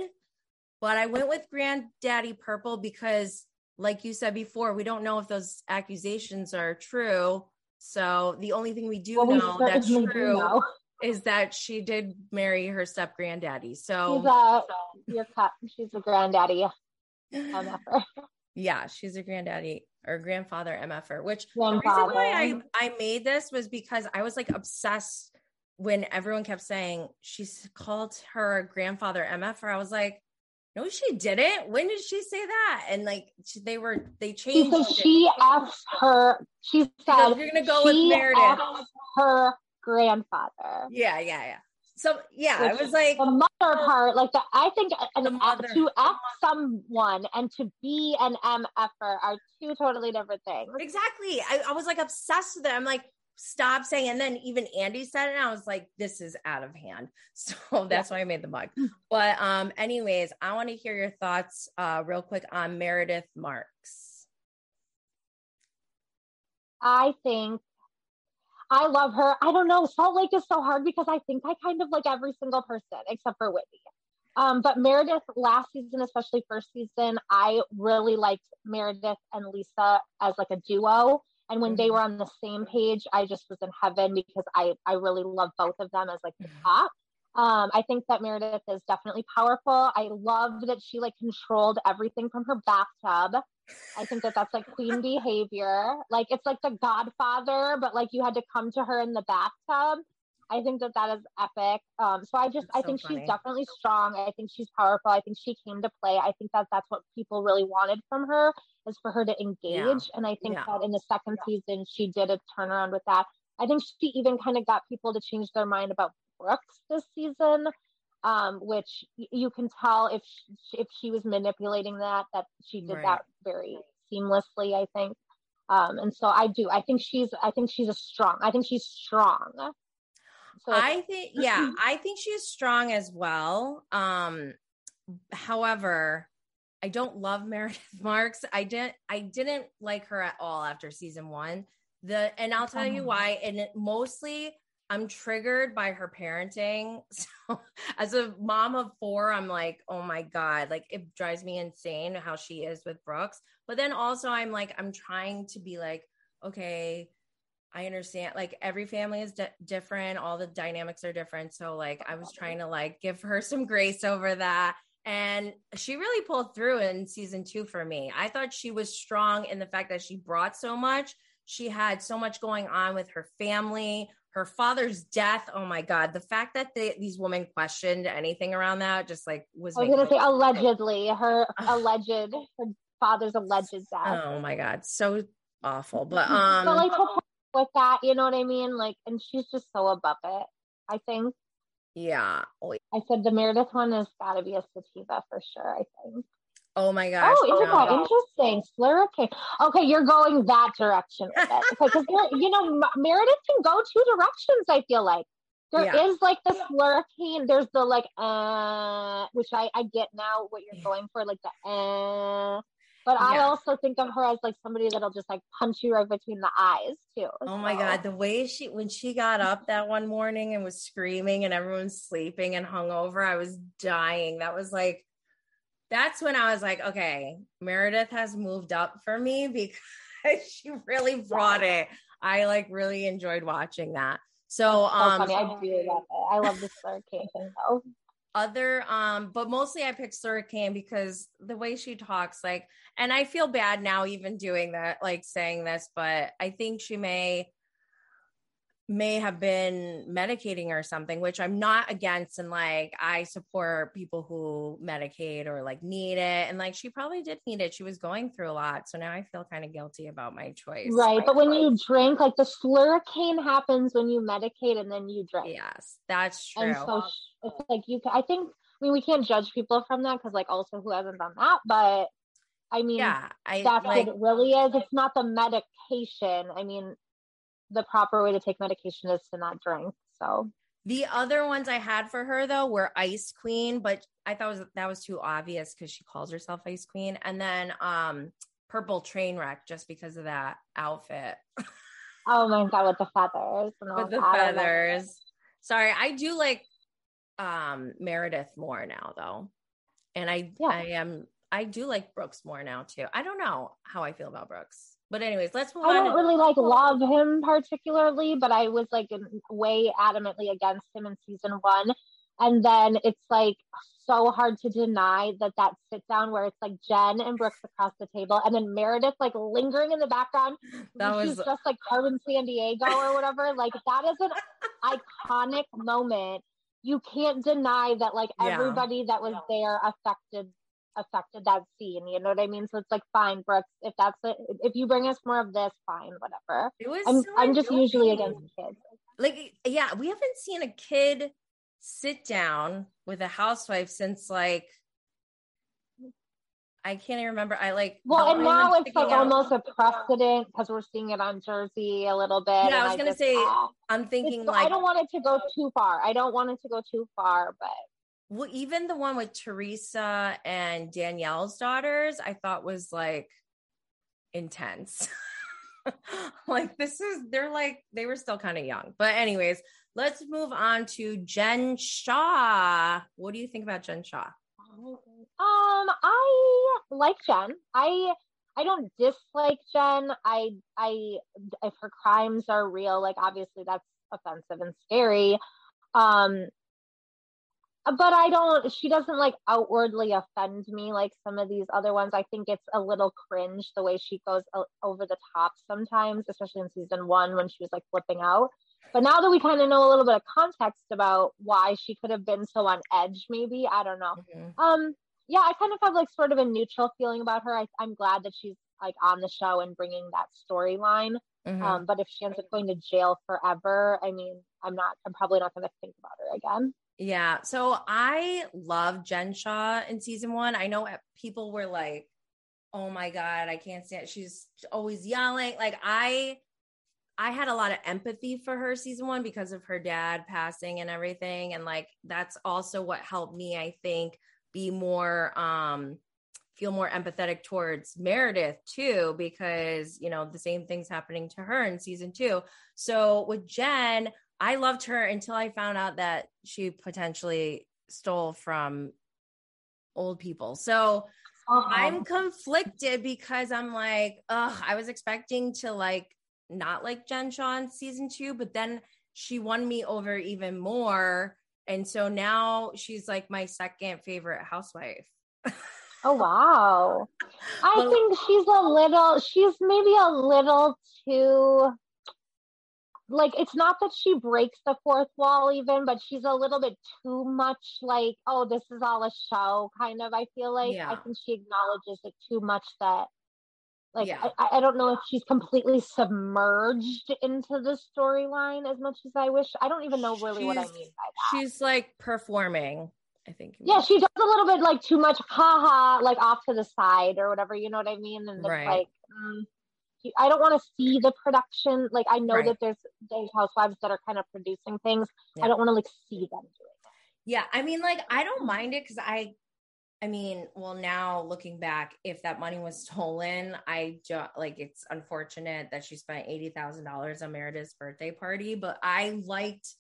But I went with Granddaddy Purple because, like you said before, we don't know if those accusations are true. So the only thing we do well, know we that's true is that she did marry her step granddaddy. So she's a, your cut. She's a granddaddy. Yeah, she's a granddaddy or grandfather MFer, which grandfather. the reason why I, I made this was because I was like obsessed when everyone kept saying she's called her grandfather MFer. I was like, no, she didn't. When did she say that? And like they were, they changed. Because she asked her, she said, "You're gonna go with Meredith." Her grandfather. Yeah, yeah, yeah. So yeah, Which, I was like the mother part, like the I think an, to F someone and to be an MFer are two totally different things. Exactly. I, I was like obsessed with it. I'm like, stop saying. And then even Andy said it, and I was like, this is out of hand. So that's yeah. why I made the mug. But um, anyways, I want to hear your thoughts uh real quick on Meredith Marks. I think I love her. I don't know. Salt Lake is so hard because I think I kind of like every single person except for Whitney. Um, but Meredith last season, especially first season, I really liked Meredith and Lisa as like a duo. And when they mm-hmm. were on the same page, I just was in heaven because I I really love both of them as like the mm-hmm. top. Um, I think that Meredith is definitely powerful. I love that she like controlled everything from her bathtub. I think that that's like queen behavior. Like it's like the Godfather, but like you had to come to her in the bathtub. I think that that is epic. Um, so I just that's I think she's definitely strong. I think she's powerful. I think she came to play. I think that that's what people really wanted from her is for her to engage. Yeah. And I think yeah. that in the second season she did a turnaround with that. I think she even kind of got people to change their mind about Brooks this season um, which you can tell if she, if she was manipulating that that she did right. that very seamlessly i think. Um, and so i do i think she's i think she's a strong i think she's strong. So i think yeah i think she's strong as well. Um however i don't love meredith marks. I didn't i didn't like her at all after season one. The and i'll tell you why and it mostly I'm triggered by her parenting. So as a mom of four, I'm like, oh my God, like it drives me insane how she is with Brooks. But then also I'm like, I'm trying to be like, okay, I understand like every family is di- different, all the dynamics are different. So like I was trying to like give her some grace over that. And she really pulled through in season two for me. I thought she was strong in the fact that she brought so much. She had so much going on with her family, her father's death. Oh my God. The fact that they, these women questioned anything around that just like was. I was going to say allegedly, her alleged, her father's alleged death. Oh my God. So awful. But, um, but like with that, you know what I mean? Like, and she's just so above it, I think. Yeah. Oh, I said the Meredith one has got to be a sativa for sure, I think. Oh my gosh. Oh, Indica, interesting. Slurricane. Okay, you're going that direction with it. Because, you know, Meredith can go two directions, I feel like. There yeah. is like the slurricane. There's the like, uh, which I, I get now what you're going for, like the, uh. But yeah. I also think of her as like somebody that'll just like punch you right between the eyes too. Oh so. my God. The way she, when she got up that one morning and was screaming and everyone's sleeping and hungover, I was dying. That was like, that's when I was like, okay, Meredith has moved up for me because she really brought it. I like really enjoyed watching that. So, um. I do love it. I love the Slurricane thing though. Other, um, but mostly I picked Slurricane because the way she talks, like, and I feel bad now even doing that, like saying this, but I think she may may have been medicating or something, which I'm not against. And like, I support people who medicate or like need it. And like, she probably did need it. She was going through a lot. So now I feel kind of guilty about my choice. Right. But when you drink, like the slurricane happens when you medicate and then you drink. Yes, that's true. And so it's like, you, I think, I mean, we can't judge people from that because like also who hasn't done that, but I mean, yeah, I, that's like, what it really is. It's not the medication. I mean, the proper way to take medication is to not drink. So the other ones I had for her though were Ice Queen, but I thought was that was too obvious because she calls herself Ice Queen, and then um Purple Train Wreck just because of that outfit. oh my god, with the feathers! with the feathers. Sorry, I do like um Meredith more now though, and I yeah. I am I do like Brooks more now too. I don't know how I feel about Brooks. But anyways, let's move I on. don't really like love him particularly, but I was like way adamantly against him in season one. And then it's like so hard to deny that that sit down where it's like Jen and Brooks across the table, and then Meredith like lingering in the background. That was just like Carmen Sandiego or whatever. like that is an iconic moment. You can't deny that like yeah. everybody that was there affected affected that scene. You know what I mean? So it's like, fine, Brooks, if that's it, if you bring us more of this, fine, whatever. It was I'm, so I'm just usually against kids. Like, yeah, we haven't seen a kid sit down with a housewife since like I can't even remember. I like well, and now it's like out. almost a precedent because we're seeing it on Jersey a little bit. Yeah, I was gonna just, say, uh, I'm thinking like I don't want it to go too far. I don't want it to go too far, but well, even the one with Teresa and Danielle's daughters, I thought was like intense. like this is they're like they were still kind of young. But anyways, let's move on to Jen Shah. What do you think about Jen Shah? Um, I like Jen. I I don't dislike Jen. I I if her crimes are real, like obviously that's offensive and scary. Um, but I don't, she doesn't like outwardly offend me like some of these other ones. I think it's a little cringe the way she goes over the top sometimes, especially in season one when she was like flipping out. But now that we kind of know a little bit of context about why she could have been so on edge, maybe, I don't know. Mm-hmm. Um, yeah, I kind of have like sort of a neutral feeling about her. I, I'm glad that she's like on the show and bringing that storyline. Mm-hmm. Um, but if she ends up going to jail forever, I mean, I'm not, I'm probably not going to think about her again. Yeah. So I love Jen Shaw in season one. I know people were like, oh my God, I can't stand She's always yelling. Like I I had a lot of empathy for her season one because of her dad passing and everything. And like that's also what helped me, I think, be more um feel more empathetic towards Meredith too, because you know the same thing's happening to her in season two. So with Jen, I loved her until I found out that she potentially stole from old people. So uh-huh. I'm conflicted because I'm like, ugh, I was expecting to like not like Jen Shah in season two, but then she won me over even more. And so now she's like my second favorite housewife. oh wow. I think she's a little she's maybe a little too like it's not that she breaks the fourth wall even but she's a little bit too much like oh this is all a show kind of i feel like yeah. i think she acknowledges it too much that like yeah. I, I don't know if she's completely submerged into the storyline as much as i wish i don't even know really she's, what i mean by that she's like performing i think yeah she does a little bit like too much haha like off to the side or whatever you know what i mean and right. it's like mm, I don't want to see the production. Like I know right. that there's there's housewives that are kind of producing things. Yeah. I don't want to like see them doing it. Yeah, I mean, like I don't mind it because I, I mean, well, now looking back, if that money was stolen, I just like it's unfortunate that she spent eighty thousand dollars on Meredith's birthday party. But I liked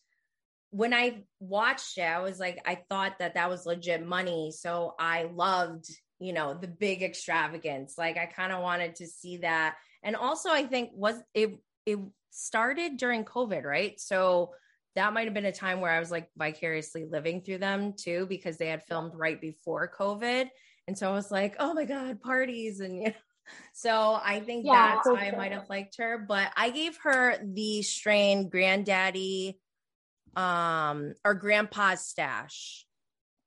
when I watched it, I was like, I thought that that was legit money, so I loved you know the big extravagance. Like I kind of wanted to see that and also, I think was it it started during COVID, right? So that might have been a time where I was like vicariously living through them too, because they had filmed right before COVID. And so I was like, oh my God, parties. And, you know, so I think yeah, that's why. I might have liked her. But I gave her the strain granddaddy um or grandpa's stash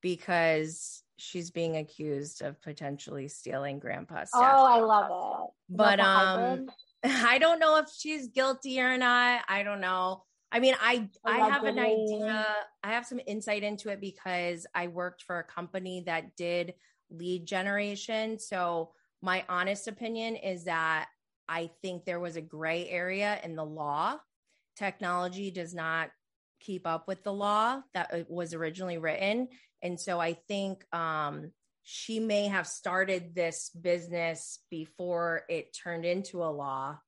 because she's being accused of potentially stealing grandpa's stuff. Oh, I love it. But um I don't know if she's guilty or not. I don't know. I mean, I I have an idea. I have some insight into it because I worked for a company that did lead generation. So my honest opinion is that I think there was a gray area in the law. Technology does not keep up with the law that was originally written. And so I think um, she may have started this business before it turned into a law.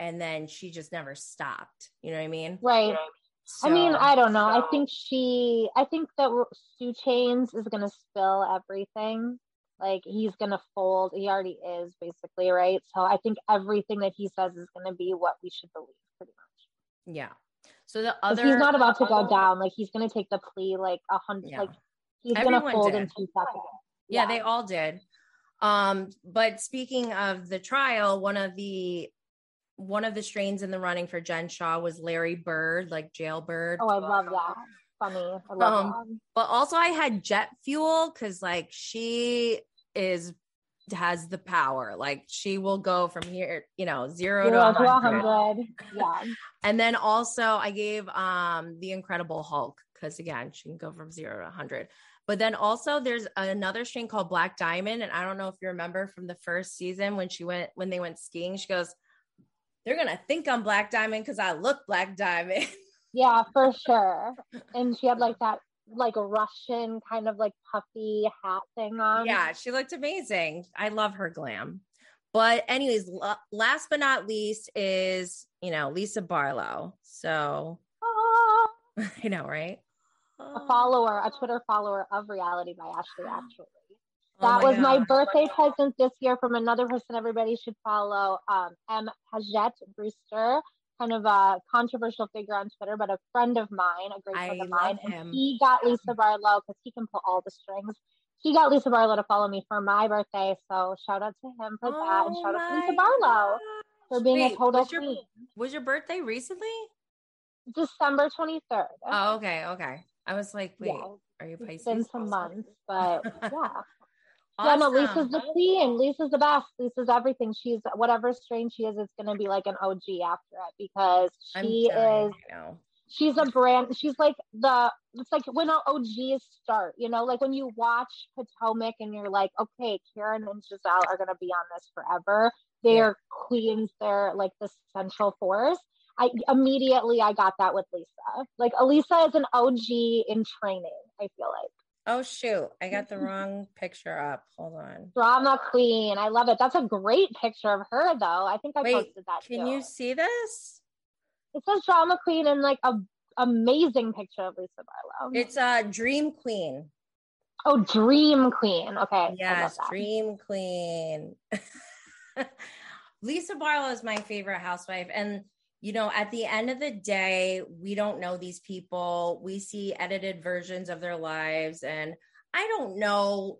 And then she just never stopped. You know what I mean? Right. So, I mean, I don't know. So. I think she, I think that 2 Chainz is going to spill everything. Like he's going to fold. He already is basically, right? So I think everything that he says is going to be what we should believe pretty much. Yeah. So the other he's not about to go down. Like he's gonna take the plea like a hundred yeah. like he's Everyone gonna fold did. in two seconds. Yeah, yeah, they all did. Um, but speaking of the trial, one of the one of the strains in the running for Jen Shah was Larry Bird, like jailbird. Oh, I love that. Funny. I love um, that. But also I had jet fuel because like she is has the power. Like she will go from here, you know, zero, zero to 100. 100. Yeah. and then also I gave um the Incredible Hulk because again, she can go from zero to 100. But then also there's another string called Black Diamond. And I don't know if you remember from the first season when she went, when they went skiing, she goes, they're going to think I'm Black Diamond because I look Black Diamond. Yeah, for sure. And she had like that like a Russian kind of like puffy hat thing on. Yeah, she looked amazing. I love her glam. But anyways, l- last but not least is, you know, Lisa Barlow. So ah. I know, right? A follower, a Twitter follower of reality by Ashley actually. Oh that oh my was God. my birthday present this year from another person everybody should follow. Um, M. Paget Brewster. kind of a controversial figure on Twitter, but a friend of mine, a great friend I of mine, and he got Lisa Barlow because he can pull all the strings. He got Lisa Barlow to follow me for my birthday, so shout out to him for oh that, and shout out to Lisa Barlow for being Wait, a total was your, queen. Was your birthday recently? December twenty third. Oh, okay, okay. I was like, wait, yeah. are you Pisces? It's been some months, but yeah. Awesome. Yeah, no, Lisa's the queen. Lisa's the best. Lisa's everything. She's whatever strain she is, it's gonna be like an OG after it because she is she's a brand she's like the it's like when OGs start, you know, like when you watch Potomac and you're like, okay, Karen and Gizelle are gonna be on this forever. They're yeah. queens, they're like the central force. I immediately I got that with Lisa. Like Elisa is an OG in training, I feel like. Oh shoot, I got the wrong picture up. Hold on. Drama queen. I love it. That's a great picture of her though. I think I Wait, posted that Can too. you see this? It says drama queen and like a amazing picture of Lisa Barlow. It's a uh, dream queen. Oh, dream queen. Okay. Yes, dream queen. Lisa Barlow is my favorite housewife and you know, at the end of the day, we don't know these people. We see edited versions of their lives. And I don't know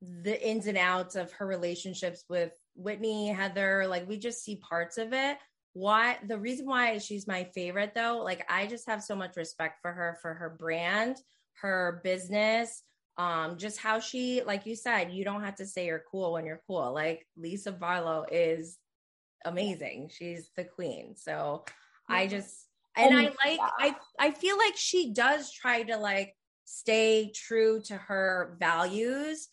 the ins and outs of her relationships with Whitney, Heather. Like, we just see parts of it. Why the reason why she's my favorite though, like, I just have so much respect for her, for her brand, her business, um just how she like you said you don't have to say you're cool when you're cool like lisa barlow is amazing. She's the queen. So I just and I like I I feel like she does try to like stay true to her values.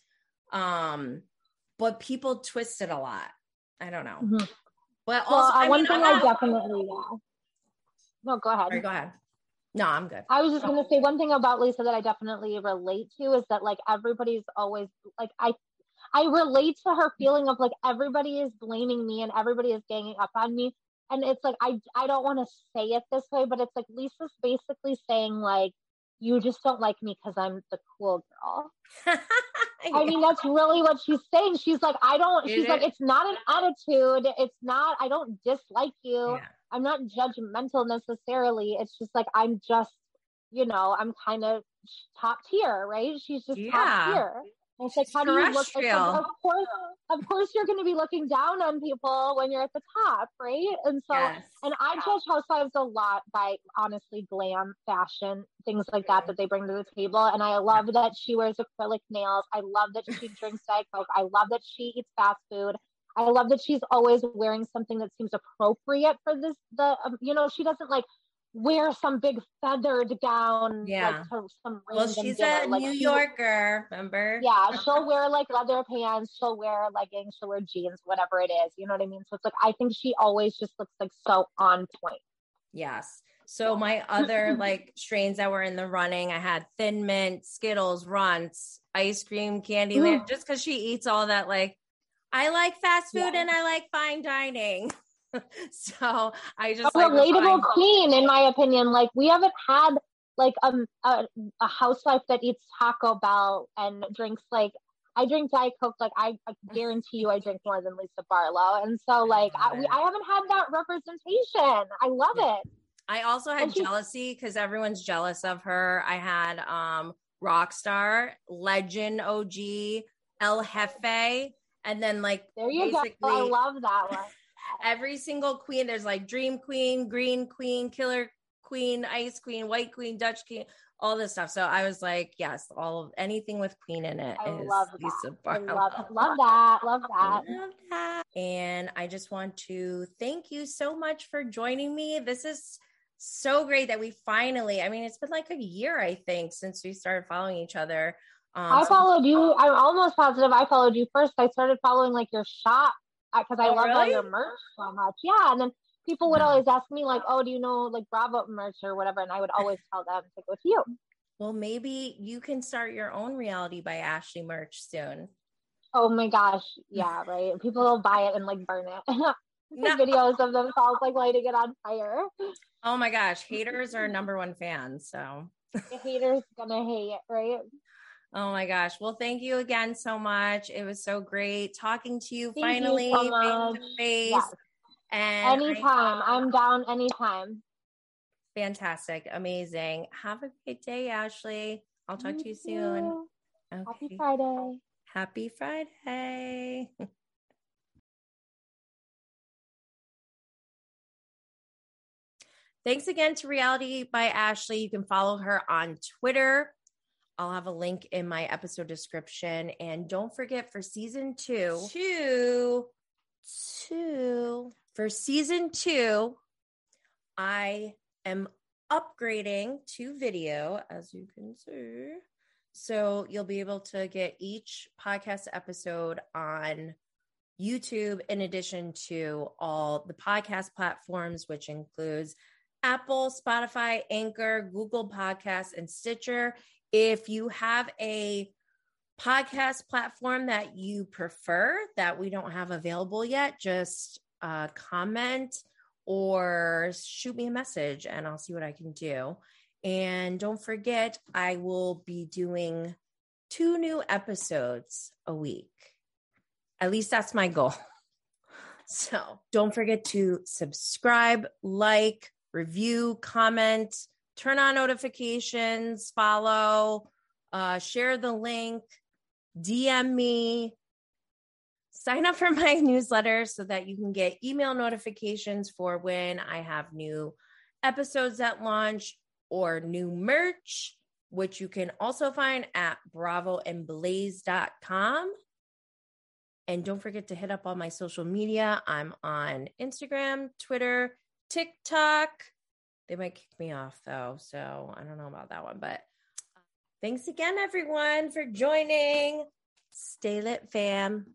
Um but people twist it a lot. I don't know. Mm-hmm. But also well, uh, one mean, thing I definitely yeah. No, go ahead. Go ahead. No, I'm good. I was just gonna say one thing about Lisa that I definitely relate to is that like everybody's always like I I relate to her feeling of like everybody is blaming me and everybody is ganging up on me. And it's like I I don't want to say it this way, but it's like Lisa's basically saying like you just don't like me because I'm the cool girl. I mean, that's really what she's saying. She's like, I don't, she's like, it's not an attitude. It's not, I don't dislike you. Yeah. I'm not judgmental necessarily. It's just like, I'm just, you know, I'm kind of top tier, right? She's just yeah. top tier. It's like, how do you look? Like, of course, of course, you're going to be looking down on people when you're at the top, right? And so, yes. and I judge housewives a lot by honestly glam, fashion, things like that that they bring to the table. And I love that she wears acrylic nails. I love that she drinks Diet Coke. I love that she eats fast food. I love that she's always wearing something that seems appropriate for this. The um, you know she doesn't like wear some big feathered gown. Yeah. Like some well, she's dinner. a like, New Yorker, remember? Yeah, she'll wear like leather pants, she'll wear leggings, she'll wear jeans, whatever it is. You know what I mean? So it's like I think she always just looks like so on point. Yes. So my other like strains that were in the running, I had thin mint, Skittles, runts, ice cream, candy mm. just because she eats all that like I like fast food yeah. and I like fine dining. so I just a like, relatable queen, in my opinion. Like we haven't had like um, a, a housewife that eats Taco Bell and drinks like I drink Diet Coke. Like I, I, guarantee you, I drink more than Lisa Barlow. And so like I, we, I haven't had that representation. I love yeah. it. I also had jealousy because everyone's jealous of her. I had um Rockstar, Legend OG, El Jefe, and then like there you go. I love that one every single queen, there's like Dream Queen, Green Queen, Killer Queen, Ice Queen, White Queen, Dutch Queen, all this stuff. So I was like, yes, all of anything with Queen in it I is love Lisa I love, love that. Love that. love that. And I just want to thank you so much for joining me. This is so great that we finally, I mean, it's been like a year, I think, since we started following each other. Um, I followed you. I'm almost positive I followed you first. I started following like your shop because I, oh, love really? all your merch so much. Yeah, and then people would mm-hmm. always ask me like, "Oh, do you know like Bravo merch or whatever?" And I would always tell them to go to you. Well, maybe you can start your own reality by Ashley merch soon. Oh my gosh, yeah, right. People will buy it and like burn it. no. videos of themselves like lighting it on fire. Oh my gosh, haters are number one fans. So the haters gonna hate, right? Oh my gosh. Well, thank you again so much. It was so great talking to you thank finally, face to face. Yes. And anytime. I, I'm down anytime. Fantastic. Amazing. Have a great day, Ashley. I'll talk you to you soon. Okay. Happy Friday. Happy Friday. Thanks again to Reality by Ashley. You can follow her on Twitter. I'll have a link in my episode description. And don't forget for season two, two, two, for season two, I am upgrading to video, as you can see. So you'll be able to get each podcast episode on YouTube in addition to all the podcast platforms, which includes Apple, Spotify, Anchor, Google Podcasts, and Stitcher. If you have a podcast platform that you prefer that we don't have available yet, just uh, comment or shoot me a message and I'll see what I can do. And don't forget, I will be doing two new episodes a week. At least that's my goal. So don't forget to subscribe, like, review, comment, turn on notifications, follow, uh, share the link, DM me, sign up for my newsletter so that you can get email notifications for when I have new episodes that launch or new merch, which you can also find at bravoandblaze.com. And don't forget to hit up all my social media. I'm on Instagram, Twitter, TikTok. They might kick me off though. So I don't know about that one. But thanks again, everyone, for joining. Stay lit, fam.